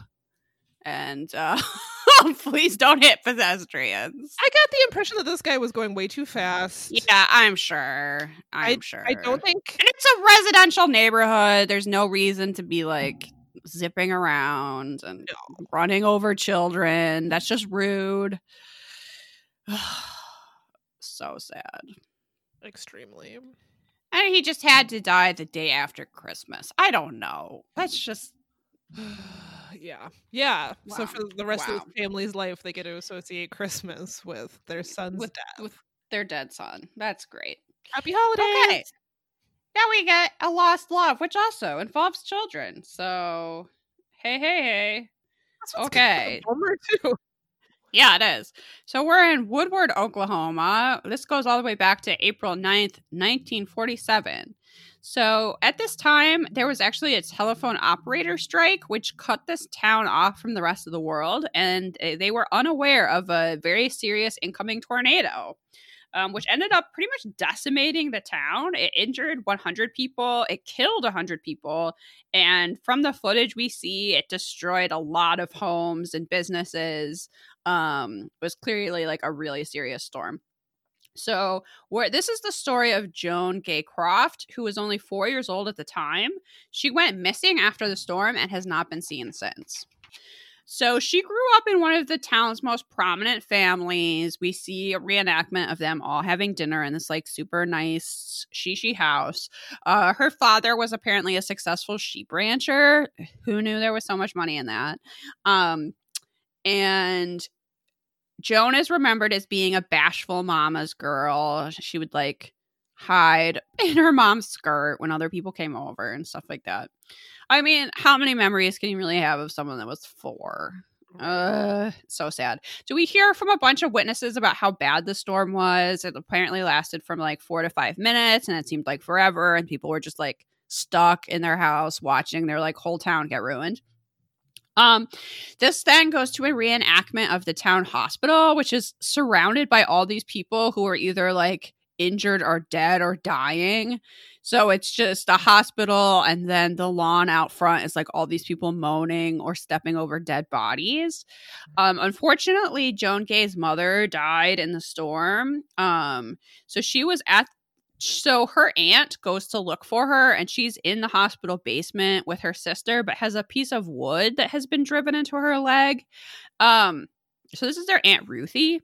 And uh please don't hit pedestrians. I got the impression that this guy was going way too fast. Yeah, I'm sure. I'm sure. I don't think And it's a residential neighborhood. There's no reason to be like zipping around and running over children. That's just rude. so sad. extremely. And he just had to die the day after Christmas. I don't know. That's just yeah. Yeah. So for the rest of Wow. his family's life they get to associate Christmas with their son's With- death. with their dead son. That's great. Happy holidays. Okay. Now we get a lost love, which also involves children. So hey, hey, hey. That's what's kind of Okay. Yeah, it is. So we're in Woodward, Oklahoma. This goes all the way back to April 9th, 1947. So at this time, there was actually a telephone operator strike, which cut this town off from the rest of the world. And uh, they were unaware of a very serious incoming tornado. Um, which ended up pretty much decimating the town. It injured 100 people, it killed 100 people, and from the footage we see, it destroyed a lot of homes and businesses. Um was clearly like a really serious storm. So where this is the story of joan Gay Croft, who was only four years old at the time. She went missing after the storm and has not been seen since so she grew up in one of the town's most prominent families we see a reenactment of them all having dinner in this like super nice shishi house uh, her father was apparently a successful sheep rancher who knew there was so much money in that um and Joan is remembered as being a bashful mama's girl. She would like hide in her mom's skirt when other people came over and stuff like that. I mean, how many memories can you really have of someone that was four? Uh, so sad. Do we hear from a bunch of witnesses about how bad the storm was? It apparently lasted from like four to five minutes, and it seemed like forever. And people were just like stuck in their house watching their like whole town get ruined. Um, this then goes to a reenactment of the town hospital, which is surrounded by all these people who are either like injured or dead or dying. So it's just a hospital, and then the lawn out front is like all these people moaning or stepping over dead bodies. Um, unfortunately, Joan Gay's mother died in the storm. Um, so she was at so her aunt goes to look for her and she's in the hospital basement with her sister but has a piece of wood that has been driven into her leg um so this is their aunt ruthie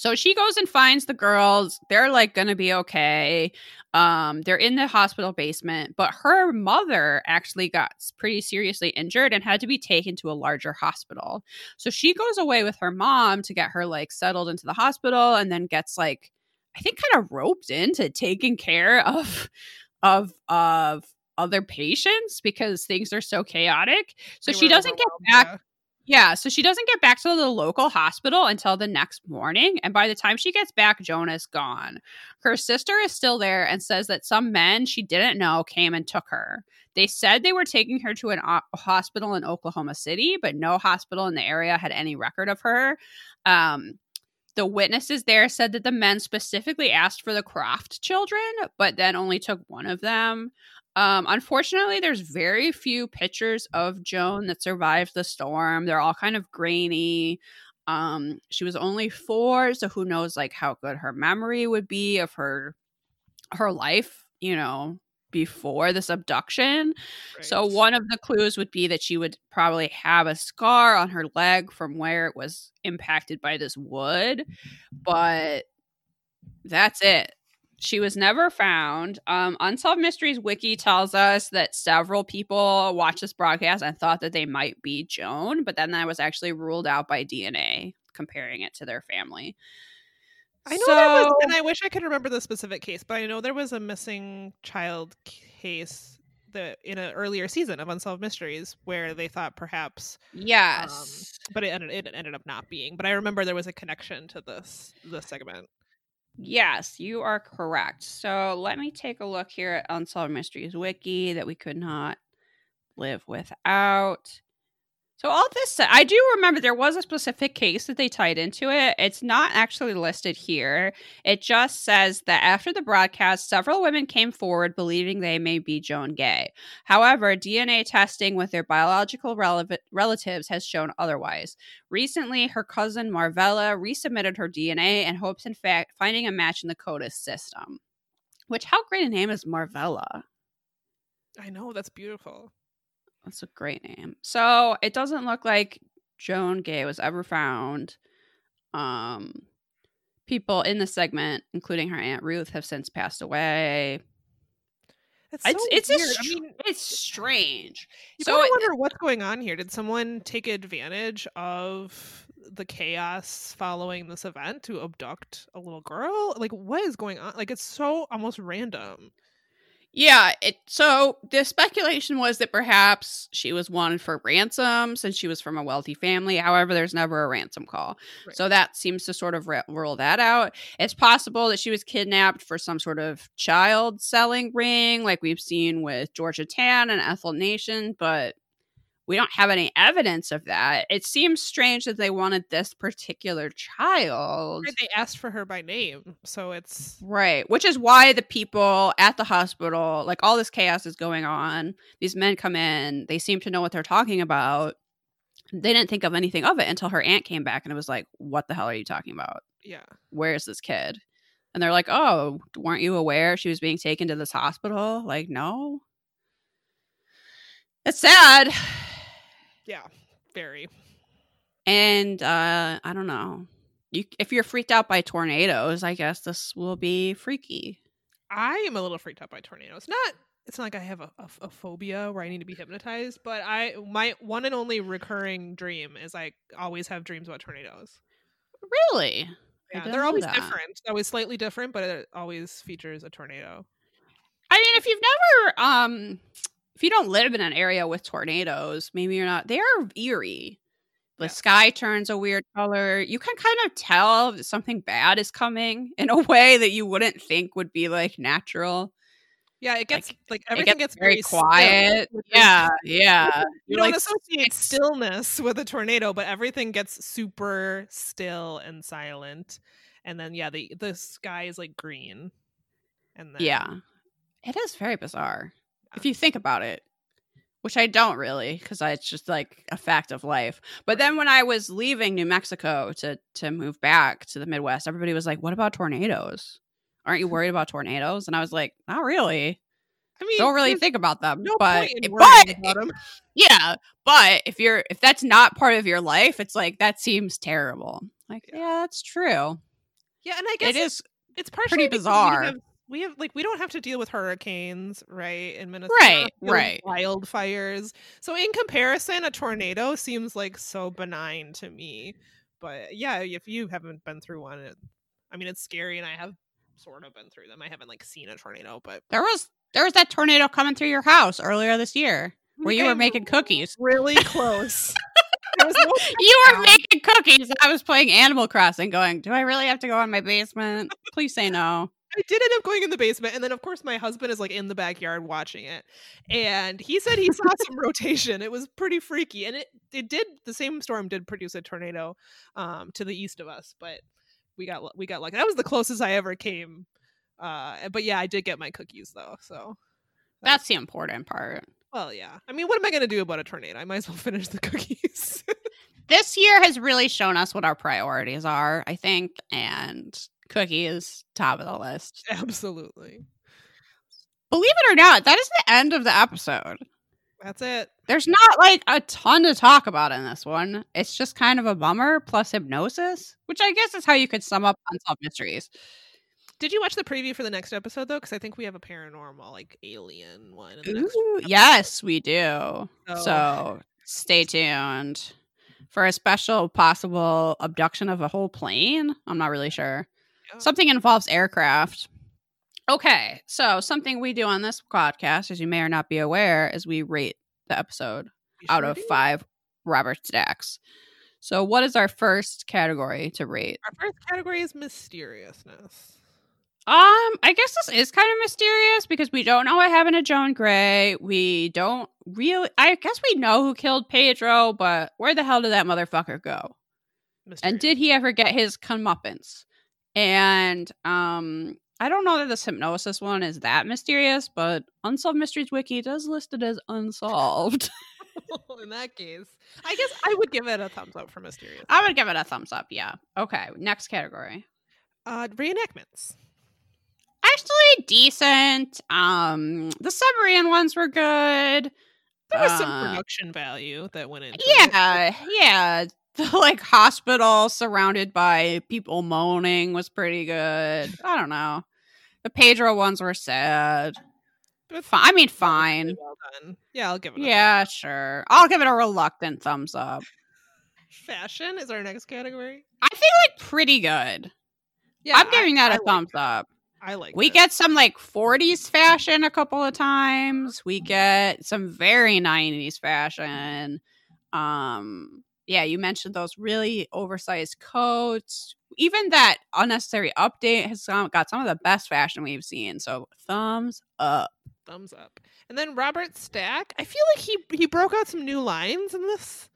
so she goes and finds the girls. They're like gonna be okay. Um they're in the hospital basement but her mother actually got pretty seriously injured and had to be taken to a larger hospital. So she goes away with her mom to get her like settled into the hospital and then gets like i think kind of roped into taking care of of of other patients because things are so chaotic. So They she doesn't get back yeah. Yeah, so she doesn't get back to the local hospital until the next morning. And by the time she gets back, Jonah's gone. Her sister is still there and says that some men she didn't know came and took her. They said they were taking her to an o- hospital in Oklahoma City, but no hospital in the area had any record of her. Um, the witnesses there said that the men specifically asked for the Croft children, but then only took one of them. Um, unfortunately, there's very few pictures of Joan that survived the storm. They're all kind of grainy. Um, she was only four, so who knows like how good her memory would be of her her life, you know, before this abduction. So one of the clues would be that she would probably have a scar on her leg from where it was impacted by this wood, but that's it. She was never found. Um, Unsolved Mysteries Wiki tells us that several people watched this broadcast and thought that they might be Joan, but then that was actually ruled out by DNA comparing it to their family. I know there was, and I wish I could remember the specific case, but I know there was a missing child case that in an earlier season of Unsolved Mysteries where they thought perhaps, Yes. but it ended, it ended up not being. But I remember there was a connection to this this segment. Yes, you are correct. So let me take a look here at Unsolved Mysteries Wiki that we could not live without. So all this, I do remember there was a specific case that they tied into it. It's not actually listed here. It just says that after the broadcast, several women came forward believing they may be Joan Gay. However, DNA testing with their biological relatives has shown otherwise. Recently, her cousin Marvella resubmitted her DNA and hopes, in fact, finding a match in the CODIS system. Which, how great a name is Marvella? I know that's beautiful. That's a great name. So it doesn't look like Joan Gay was ever found. Um, people in the segment, including her aunt Ruth, have since passed away. It's It's so it's weird. a I str- mean, it's strange. you so gotta it- wonder what's going on here. Did someone take advantage of the chaos following this event to abduct a little girl? Like, what is going on? Like, it's so almost random. Yeah, it so the speculation was that perhaps she was wanted for ransom since she was from a wealthy family. However, there's never a ransom call. Right. So that seems to sort of re- rule that out. It's possible that she was kidnapped for some sort of child selling ring like we've seen with Georgia Tann and Ethel Nation, but we don't have any evidence of that. It seems strange that they wanted this particular child. They asked for her by name, so it's Right. Which is why the people at the hospital, like all this chaos is going on. These men come in, they seem to know what they're talking about. They didn't think of anything of it until her aunt came back and it was like, What the hell are you talking about? yeah. Where is this kid? And they're like, Oh, weren't you aware she was being taken to this hospital? Like, no. It's sad. Yeah, very. And uh, I don't know. You, if you're freaked out by tornadoes, I guess this will be freaky. I am a little freaked out by tornadoes. Not it's not like I have a, a, a phobia where I need to be hypnotized, but I my one and only recurring dream is I always have dreams about tornadoes. Really? Yeah, they're always that. different. Always slightly different, but it always features a tornado. I mean, if you've never, um, if you don't live in an area with tornadoes, maybe you're not. They are eerie. The Yeah. sky turns a weird color. You can kind of tell that something bad is coming in a way that you wouldn't think would be like natural. Yeah, it gets like, It everything gets gets, very still, quiet. is- Yeah, yeah. You don't like, associate stillness with a tornado, but everything gets super still and silent. And then yeah, the the sky is like green. And then yeah, it is very bizarre if you think about it. Which I don't really, because it's just like a fact of life. But then when I was leaving New Mexico to to move back to the Midwest, everybody was like, "What about tornadoes? Aren't you worried about tornadoes?" And I was like, "Not really. I mean, Don't really think about them." no but but worrying about 'em. yeah, but if you're if that's not part of your life, it's like that seems terrible. Like, Yeah. yeah, that's true. Yeah, and I guess It is it's partially because bizarre. We have, like we don't have to deal with hurricanes, right? In Minnesota, Right, We don't have to deal with right. Wildfires. So in comparison, a tornado seems like so benign to me. But yeah, if you haven't been through one, it, I mean, it's scary, and I have sort of been through them. I haven't like seen a tornado, but there was there was that tornado coming through your house earlier this year where you were making cookies. really close. No You were making cookies. and I was playing Animal Crossing, going, "Do I really have to go in my basement? Please say no." I did end up going in the basement, and then of course my husband is like in the backyard watching it, and he said he saw some rotation. It was pretty freaky, and it it did the same storm did produce a tornado um, to the east of us, but we got we got lucky. That was the closest I ever came. Uh, but yeah, I did get my cookies though, so That's the important part. well, yeah. I mean, what am I gonna do about a tornado? I might as well finish the cookies. This year has really shown us what our priorities are, I think, and cookies top of the list. Absolutely, Believe it or not, that is the end of the episode. that's it. There's not like a ton to talk about in this one. It's just kind of a bummer plus hypnosis, which I guess is how you could sum up Unsolved Mysteries. Did you watch the preview for the next episode though? Because I think we have a paranormal, like alien one. In the Ooh, yes, we do. So- So stay tuned for a special possible abduction of a whole plane. I'm not really sure. Something involves aircraft. Okay, so something we do on this podcast, as you may or not be aware, is we rate the episode You out sure of do? five Robert Stacks. So, what is our first category to rate? Our first category is mysteriousness. Um, I guess this is kind of mysterious because we don't know what happened to Joan Gay. We don't really. I guess we know who killed Pedro, but where the hell did that motherfucker go? And did he ever get his comeuppance? And um, I don't know that this hypnosis one is that mysterious, but Unsolved Mysteries Wiki does list it as unsolved. in that case, I guess I would give it a thumbs up for mysterious. I would give it a thumbs up. Yeah. Okay. Next category. Uh, reenactments. Actually decent. Um, the submarine ones were good. There was some Uh, production value that went into it. Yeah, yeah. The like hospital surrounded by people moaning was pretty good. I don't know. The Pedro ones were sad. But Fi- I mean, fine. Well done. Yeah, I'll give it. A Yeah, sure. I'll give it a reluctant thumbs up. Fashion is our next category. I feel like pretty good. Yeah, I'm giving that a a thumbs up. I like. We it. get some like 40s fashion a couple of times. We get some very 90s fashion. Um yeah, you mentioned those really oversized coats. Even that unnecessary update has got some of the best fashion we've seen. So thumbs up. thumbs up. And then Robert Stack. I feel like he he broke out some new lines in this.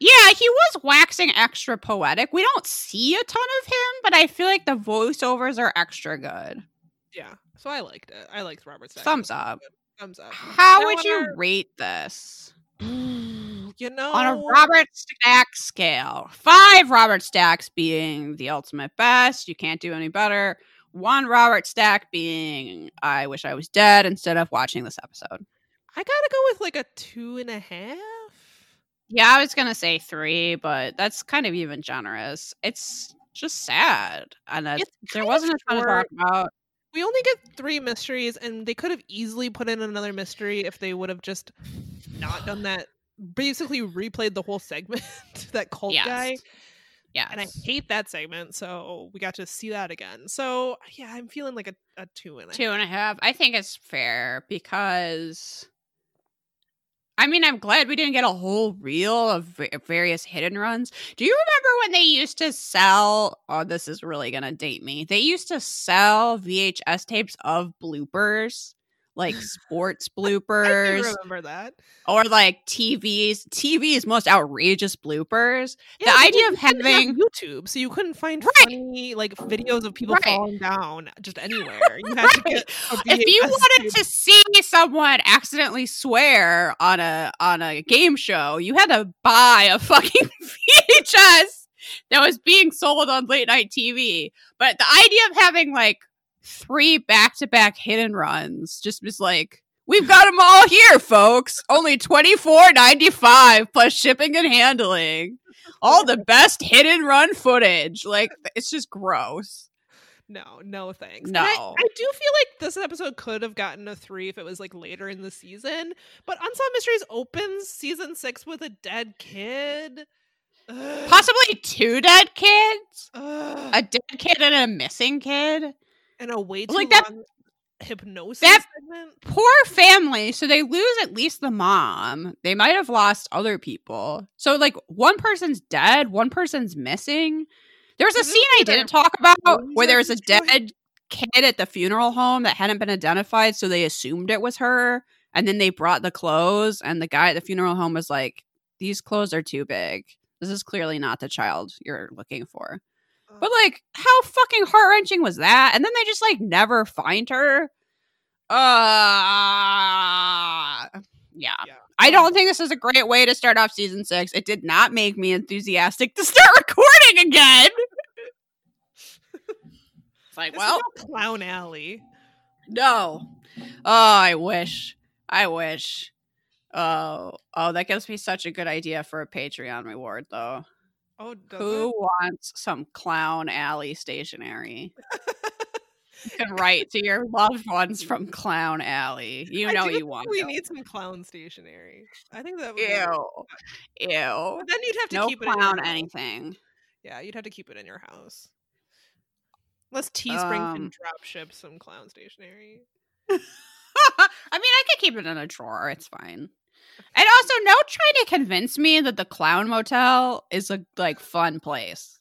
Yeah, he was waxing extra poetic. We don't see a ton of him, but I feel like the voiceovers are extra good. Yeah, so I liked it. I liked Robert Stack. Thumbs up. Thumbs up. How Now would you our- rate this? you know, on a Robert Stack scale. Five Robert Stacks being the ultimate best. You can't do any better. One Robert Stack being I wish I was dead instead of watching this episode. I gotta go with like a two and a half. Yeah, I was gonna say three, but that's kind of even generous. It's just sad, and it, there wasn't a ton to talk about. We only get three mysteries, and they could have easily put in another mystery if they would have just not done that. Basically, replayed the whole segment. that cult Yes. guy. Yeah. and I hate that segment. So we got to see that again. So yeah, I'm feeling like a, a two and a two and a half. I think it's fair because I mean, I'm glad we didn't get a whole reel of va- various hidden runs. Do you remember when they used to sell? Oh, this is really gonna date me. They used to sell VHS tapes of bloopers, like sports I do bloopers, remember that. or like TV's TV's most outrageous bloopers. Yeah, the idea of having YouTube, so you couldn't find Right. funny like videos of people Right. falling down just anywhere. You had to get if you wanted to see someone accidentally swear on a on a game show, you had to buy a fucking VHS that was being sold on late night TV. But the idea of having like three back to back hidden runs just was like we've got them all here, folks. Only twenty four ninety five plus shipping and handling. All the best hidden run footage. Like it's just gross. No, no thanks. No. I, I do feel like this episode could have gotten a three if it was like later in the season. But Unsolved Mysteries opens season six with a dead kid. Ugh. Possibly two dead kids. Ugh. a dead kid and a missing kid. And a way too like that- hypnosis that- segment. Poor family. So they lose at least the mom. They might have lost other people. So like one person's dead, one person's missing. There's a scene I didn't talk about where are there was a dead kid at the funeral home that hadn't been identified, so they assumed it was her. And then they brought the clothes, and the guy at the funeral home was like, "These clothes are too big. This is clearly not the child you're looking for." But like, how fucking heart wrenching was that? And then they just like never find her. Uh yeah. Yeah. I don't think this is a great way to start off season six. It did not make me enthusiastic to start recording again. it's like, This well, Clown Alley. no. Oh, I wish. I wish. Oh, oh, that gives me such a good idea for a Patreon reward, though. Oh, Who it? wants some clown alley stationery? you can write to your loved ones from Clown Alley. You know you want. We them. need some clown stationery. I think that would. be- Ew, ew. But then you'd have to No keep it. clown anything. Yeah, you'd have to keep it in your house. Unless Teespring can Um, drop ship some clown stationery. I mean, I could keep it in a drawer. It's fine. And also, no trying to convince me that the Clown Motel is a like fun place.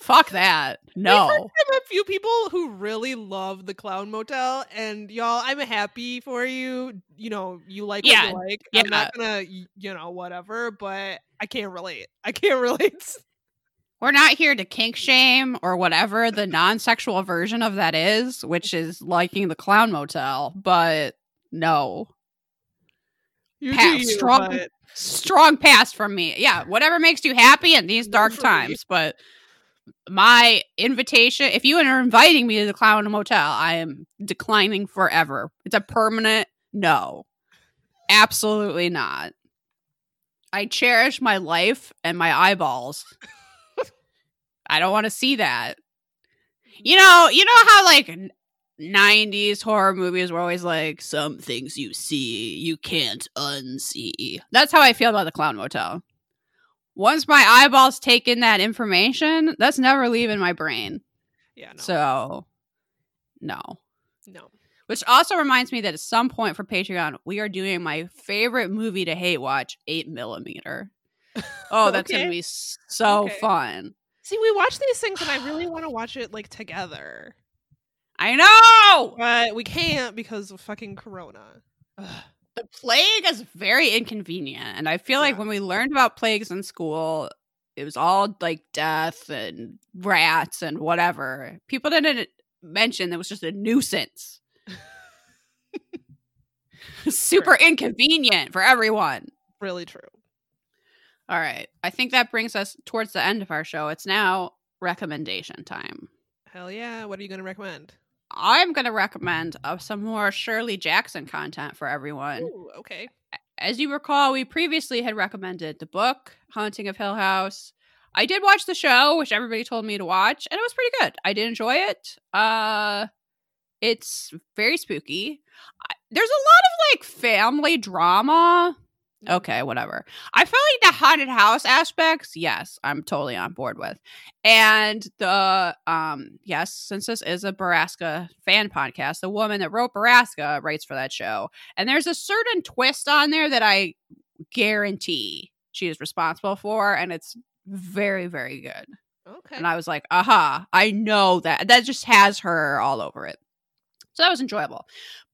Fuck that. No. I have a few people who really love the Clown Motel, and y'all, I'm happy for you. You know, you like what Yeah, you like. yeah. I'm not gonna, you know, whatever. But I can't relate. I can't relate. We're not here to kink shame or whatever the non sexual version of that is, which is liking the Clown Motel. But no. You do you, strong- but strong pass from me. Yeah, whatever makes you happy in these dark times. But my invitation, if you are inviting me to the Clown Motel, I am declining forever. It's a permanent no. Absolutely not. I cherish my life and my eyeballs. I don't want to see that. You know, you know how like 90s horror movies were always like some things you see you can't unsee. That's how I feel about the Clown Motel. Once my eyeballs take in that information, that's never leaving my brain. yeah, no, So no. no. Which also reminds me that at some point for Patreon, we are doing my favorite movie to hate watch, 8 millimeter. Oh, that's Okay. gonna be so Okay. fun. See, we watch these things, and I really want to watch it like together, I know but we can't because of fucking Corona. Ugh. the plague is very inconvenient, and I feel like when we learned about plagues in school, it was all like death and rats and whatever. People didn't mention it was just a nuisance. Super inconvenient for everyone. Really true. All right. I think that brings us towards the end of our show. It's now recommendation time. Hell yeah! What are you going to recommend? I'm going to recommend uh, some more Shirley Jackson content for everyone. Ooh, okay. As you recall, we previously had recommended the book, Haunting of Hill House. I did watch the show, which everybody told me to watch, and it was pretty good. I did enjoy it. Uh it's very spooky. I- There's a lot of like family drama okay, whatever. I feel like the haunted house aspects, yes, I'm totally on board with. And the um yes, since this is a Borrasca fan podcast, the woman that wrote Borrasca writes for that show. And there's a certain twist on there that I guarantee she is responsible for and it's very very good. Okay. And I was like, aha, I know that. That just has her all over it. So that was enjoyable.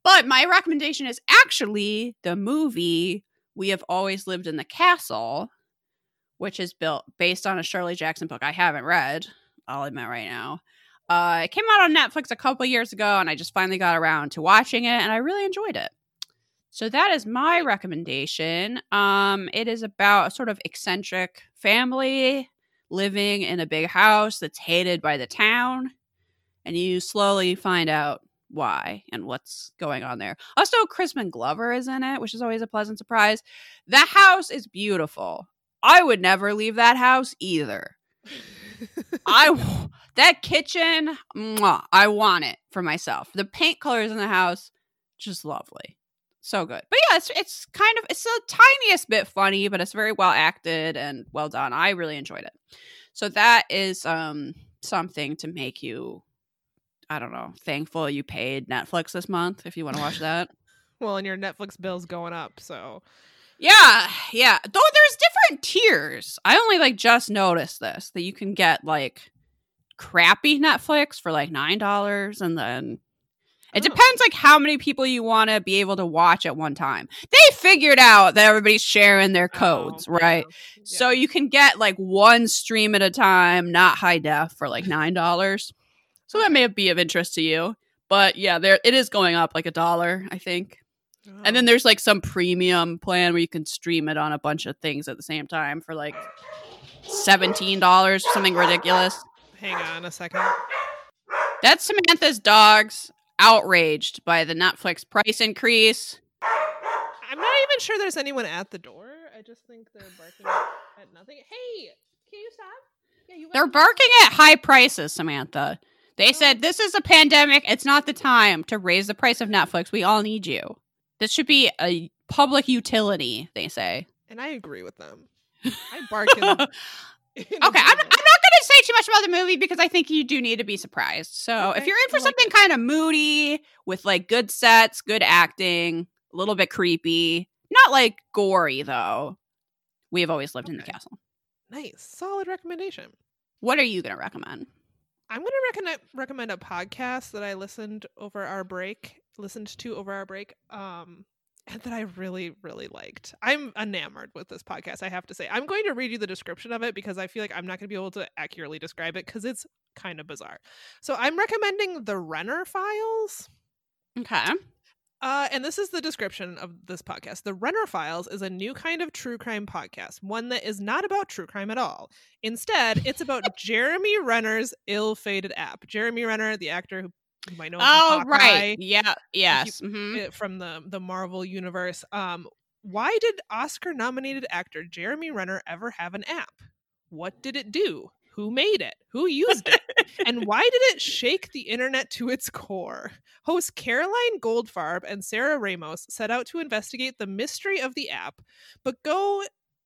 But my recommendation is actually the movie We Have Always Lived in the Castle, which is built based on a Shirley Jackson book I haven't read, I'll admit right now. Uh, it came out on Netflix a couple years ago, and I just finally got around to watching it, and I really enjoyed it. So that is my recommendation. Um, it is about a sort of eccentric family living in a big house that's hated by the town, and you slowly find out why and what's going on there. Also, Crispin Glover is in it, which is always a pleasant surprise. The house is beautiful. I would never leave that house either. I that kitchen, mwah, I want it for myself. The paint colors in the house, just lovely, so good. But yeah, it's it's kind of it's the tiniest bit funny, but it's very well acted and well done. I really enjoyed it. So that is um something to make you, I don't know, thankful you paid Netflix this month if you want to watch that. well, and your Netflix bill's going up, so Yeah, yeah. Though there's different tiers. I only like just noticed this that you can get like crappy Netflix for like nine dollars, and then it Oh. depends like how many people you want to be able to watch at one time. They figured out that everybody's sharing their oh, codes, Oh, right? yeah, So you can get like one stream at a time, not high def, for like nine dollars. So that may be of interest to you. But yeah, there it is going up like a dollar, I think. And then Oh. there's like some premium plan where you can stream it on a bunch of things at the same time for like seventeen dollars, something ridiculous. hang on a second. That's Samantha's dogs outraged by the Netflix price increase. I'm not even sure there's anyone at the door. I just think they're barking at nothing. Hey, can you stop? Yeah, you. They're barking at high prices, Samantha. They said this is a pandemic. It's not the time to raise the price of Netflix. We all need you. This should be a public utility, they say. and I agree with them. I bark. In, okay, I'm, I'm not going to say too much about the movie because I think you do need to be surprised. So if you're in for like something kind of moody with like good sets, good acting, a little bit creepy, not like gory though, we have always lived in the castle. nice, solid recommendation. What are you going to recommend? I'm going to recommend a podcast that I listened over our break, listened to over our break, um, and that I really really liked. I'm enamored with this podcast. I have to say. I'm going to read you the description of it because I feel like I'm not going to be able to accurately describe it because it's kind of bizarre. So I'm recommending the Renner Files. Okay. Uh, and this is the description of this podcast. The Renner Files is a new kind of true crime podcast, one that is not about true crime at all. Instead, it's about Jeremy Renner's ill-fated app. Jeremy Renner, the actor who you might know Oh, from right. Yeah. Yes. hmm uh, from the the Marvel universe. Um, why did Oscar-nominated actor Jeremy Renner ever have an app? What did it do? Who made it? Who used it? and why did it shake the internet to its core? Hosts Caroline Goldfarb and Sarah Ramos set out to investigate the mystery of the app, but go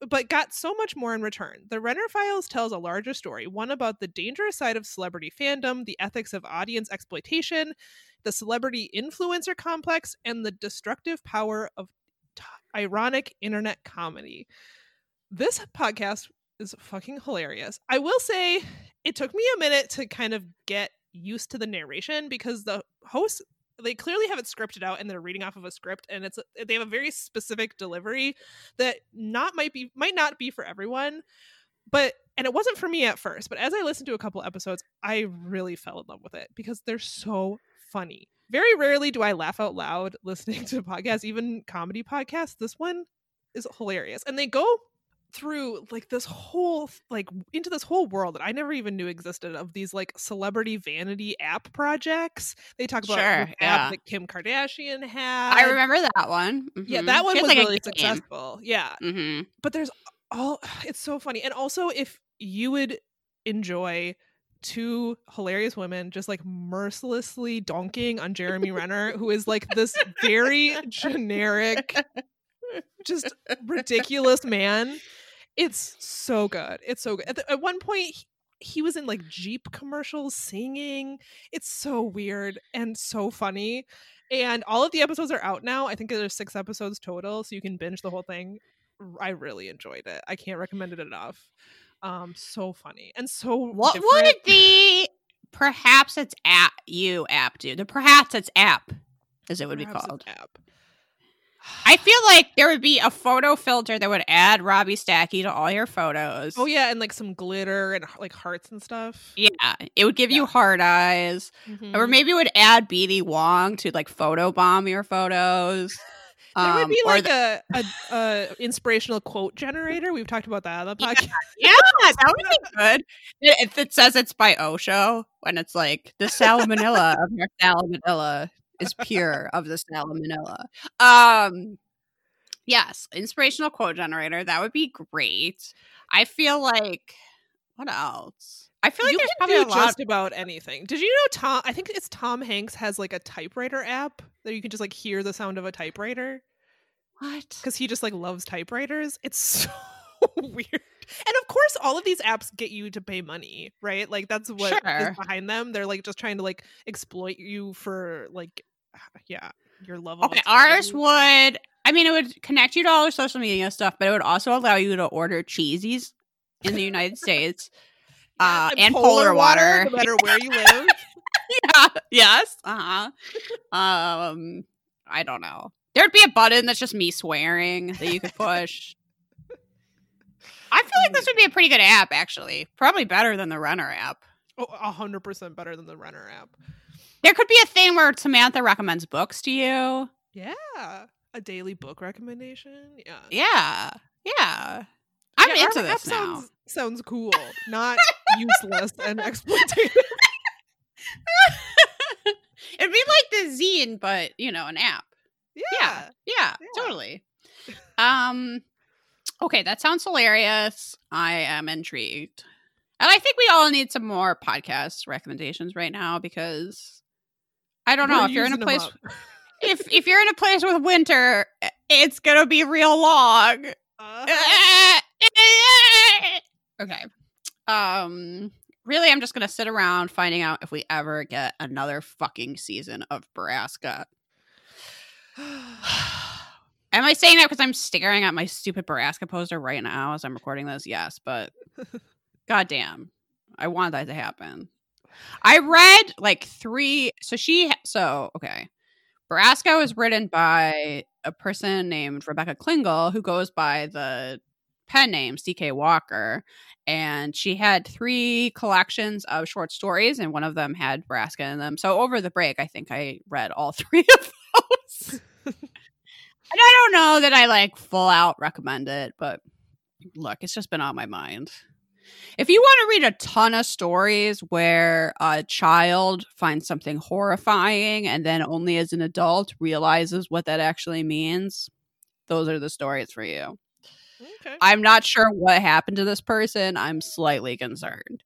but got so much more in return. The Renner Files tells a larger story, one about the dangerous side of celebrity fandom, the ethics of audience exploitation, the celebrity influencer complex, and the destructive power of t- ironic internet comedy. This podcast is fucking hilarious. I will say it took me a minute to kind of get used to the narration because the hosts they clearly have it scripted out and they're reading off of a script and it's they have a very specific delivery that not might be might not be for everyone but and it wasn't for me at first but as i listened to a couple episodes i really fell in love with it because they're so funny very rarely do i laugh out loud listening to podcasts even comedy podcasts this one is hilarious and they go through like this whole like into this whole world that I never even knew existed of these like celebrity vanity app projects. They talk about Sure, the yeah. that Kim Kardashian had. I remember that one. Yeah, Mhm. that one was like really successful. Yeah, Mhm. but there's all it's so funny and also if you would enjoy two hilarious women just like mercilessly donking on Jeremy Renner who is like this very generic just ridiculous man. It's so good. It's so good. At, the, at one point, he, he was in like Jeep commercials singing. It's so weird and so funny. And all of the episodes are out now. I think there's six episodes total, so you can binge the whole thing. I really enjoyed it. I can't recommend it enough. Um, so funny and so. What different. would the perhaps it's app you app do? The perhaps it's app, as it would Perhaps be called. it's app. I feel like there would be a photo filter that would add Robbie Stacky to all your photos. Oh yeah, and like some glitter and like hearts and stuff. Yeah, it would give you Yeah. hard eyes, Mhm. or maybe it would add BD Wong to like photo bomb your photos. There would Um, be like the- a, a, a inspirational quote generator. We've talked about that on the Yeah. podcast. yeah, that would be good. If it says it's by Osho, when it's like the salmonella of your salmonella is pure of the salmonella. Um, yes, inspirational quote generator. That would be great. I feel like what else? I feel like you there's can probably do a lot. just about anything. Did you know Tom? I think it's Tom Hanks has like a typewriter app that you can just like hear the sound of a typewriter What? because he just like loves typewriters. It's so weird. And of course, all of these apps get you to pay money, right? Like that's what is Sure. behind them. They're like just trying to like exploit you for like, yeah, your love. Okay, ours would. I mean, it would connect you to all your social media stuff, but it would also allow you to order cheesies in the United States. Uh, and polar water. no matter where you live. yeah. Yes. Uh huh. Um, I don't know. There'd be a button that's just me swearing that you could push. I feel like this would be a pretty good app, actually. Probably better than the Runner app. Oh, a hundred percent better than the Runner app. There could be a thing where Samantha recommends books to you. Yeah, a daily book recommendation. Yeah, Yeah. Yeah. I'm Yeah, into this now. Sounds, sounds cool, not useless and exploitative. It'd be like the zine, but you know, an app. Yeah, Yeah, Yeah. totally. Um okay, that sounds hilarious. I am intrigued. And I think we all need some more podcast recommendations right now because I don't know We're if you're in a place if if you're in a place with winter, it's gonna be real long. Uh-huh. okay. Um really I'm just gonna sit around finding out if we ever get another fucking season of Borrasca. Am I saying that because I'm staring at my stupid Borrasca poster right now as I'm recording this? Yes, but goddamn, I want that to happen. I read like three. So she, so okay, Borrasca was written by a person named Rebecca Klingel, who goes by the pen name CK Walker, and she had three collections of short stories, and one of them had Borrasca in them. So over the break, I think I read all three of those. And I don't know that I like full out recommend it, but look, it's just been on my mind. If you want to read a ton of stories where a child finds something horrifying and then only as an adult realizes what that actually means, those are the stories for you. okay. I'm not sure what happened to this person. I'm slightly concerned.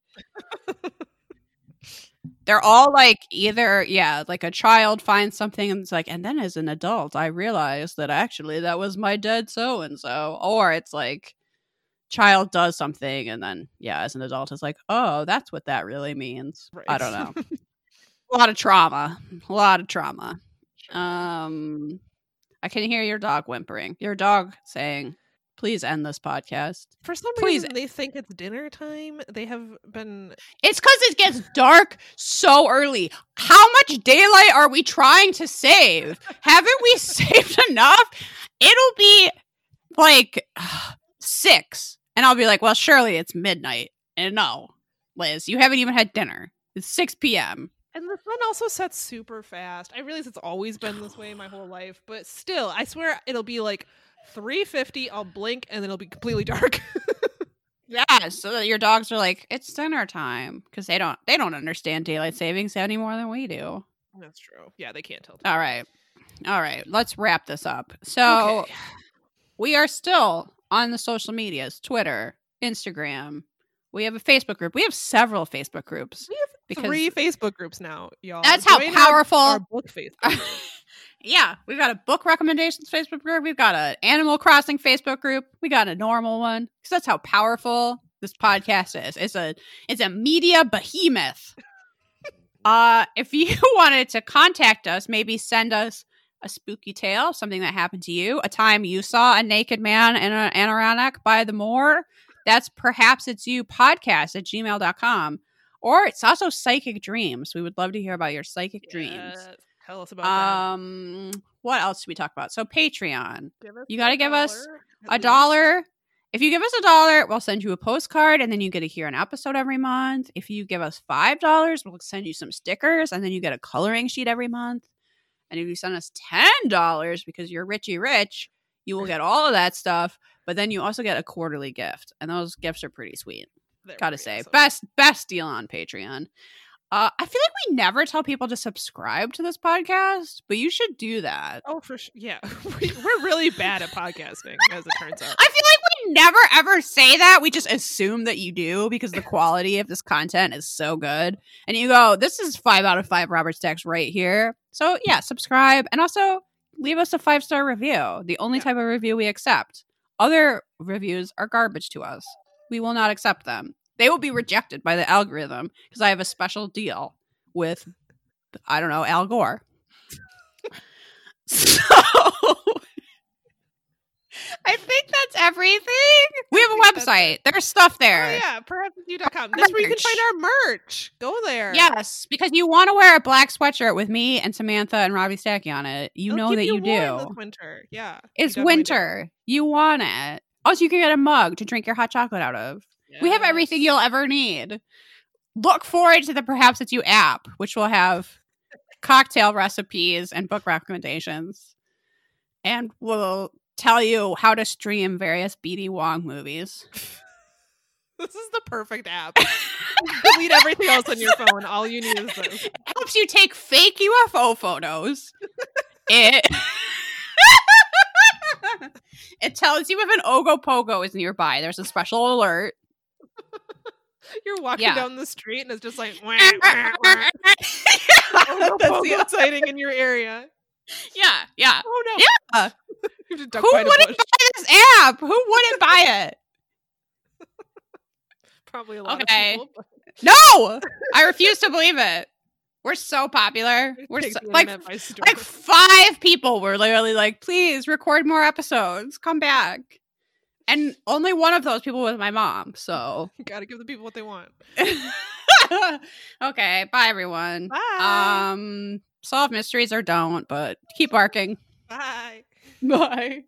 They're all like either, yeah, like a child finds something and it's like, and then as an adult, I realized that actually that was my dead so and so. Or it's like, child does something and then, yeah, as an adult, it's like, oh, that's what that really means. I don't know. a lot of trauma. A lot of trauma. Um, I can hear your dog whimpering. Your dog saying, please end this podcast. For some Please. reason, they think it's dinner time. They have been. It's because it gets dark so early. How much daylight are we trying to save? Haven't we saved enough? It'll be like six. And I'll be like, well, surely it's midnight. And no, Liz, you haven't even had dinner. It's 6 p.m. And the sun also sets super fast. I realize it's always been this way my whole life, but still, I swear it'll be like 3:50. I'll blink and then it'll be completely dark. Yeah, so that your dogs are like, it's dinner time because they don't they don't understand daylight savings any more than we do. That's true. Yeah, they can't tell. All right, all right, let's wrap this up. So Okay. we are still on the social medias: Twitter, Instagram. We have a Facebook group. We have several Facebook groups We have because three Facebook groups now, y'all. That's how Join our- powerful- our book Facebook. yeah, we've got a book recommendations Facebook group. We've got an Animal Crossing Facebook group. We got a normal one because that's how powerful this podcast is. It's a it's a media behemoth. uh, if you wanted to contact us, maybe send us a spooky tale, something that happened to you, a time you saw a naked man in an anorak by the moor. That's perhaps it's you podcast at gmail.com. Or it's also psychic dreams. We would love to hear about your psychic dreams. Tell us about Um, what else do we talk about? So Patreon. You gotta give us a dollar. If you give us a dollar, we'll send you a postcard, and then you get to hear an episode every month. If you give us five dollars, we'll send you some stickers, and then you get a coloring sheet every month. And if you send us ten dollars because you're Richie rich, you will get all of that stuff. But then you also get a quarterly gift, and those gifts are pretty sweet. They're Gotta say, awesome. best best deal on Patreon. Uh, I feel like we never tell people to subscribe to this podcast, but you should do that. Oh, for sure. Yeah, we, we're really bad at podcasting, as it turns out. I feel like never ever say that. We just assume that you do because the quality of this content is so good. And you go, this is five out of five Robert Stacks right here. So yeah, subscribe and also leave us a five star review. The only Yeah. type of review we accept. Other reviews are garbage to us. We will not accept them. They will be rejected by the algorithm because I have a special deal with, I don't know, Al Gore. so I think that's everything. We have a website. There's stuff oh, there. Oh yeah, perhapsyou.com. That's where you can find our merch. Go there. Yes, because you want to wear a black sweatshirt with me and Samantha and Robbie Stacky on it. You It'll know that you, warm do. This winter. Yeah. It's definitely do. winter. You want it. Also, you can get a mug to drink your hot chocolate out of. We have everything you'll ever need. Look forward to the Perhaps It's You app, which will have cocktail recipes and book recommendations. And will tell you how to stream various BD Wong movies. This is the perfect app. Delete everything else on your phone. All you need is this. helps you take fake UFO photos. it it tells you if an Ogopogo is nearby. There's a special alert. You're walking Yeah. down the street and it's just like wah, wah, wah. That's the- pogo sighting in your area. yeah, yeah. Oh no. Yeah. You have to duck Who wouldn't bush. buy this app? Who wouldn't buy it? Probably a lot Okay. of people. but No, I refuse to believe it. We're so popular. it We're so, the like internet by storm. like five people were literally like, "Please record more episodes. Come back." And only one of those people was my mom. So You gotta give the people what they want. okay, bye everyone. Bye. Um, solve mysteries or don't, but keep barking. Bye. Bye.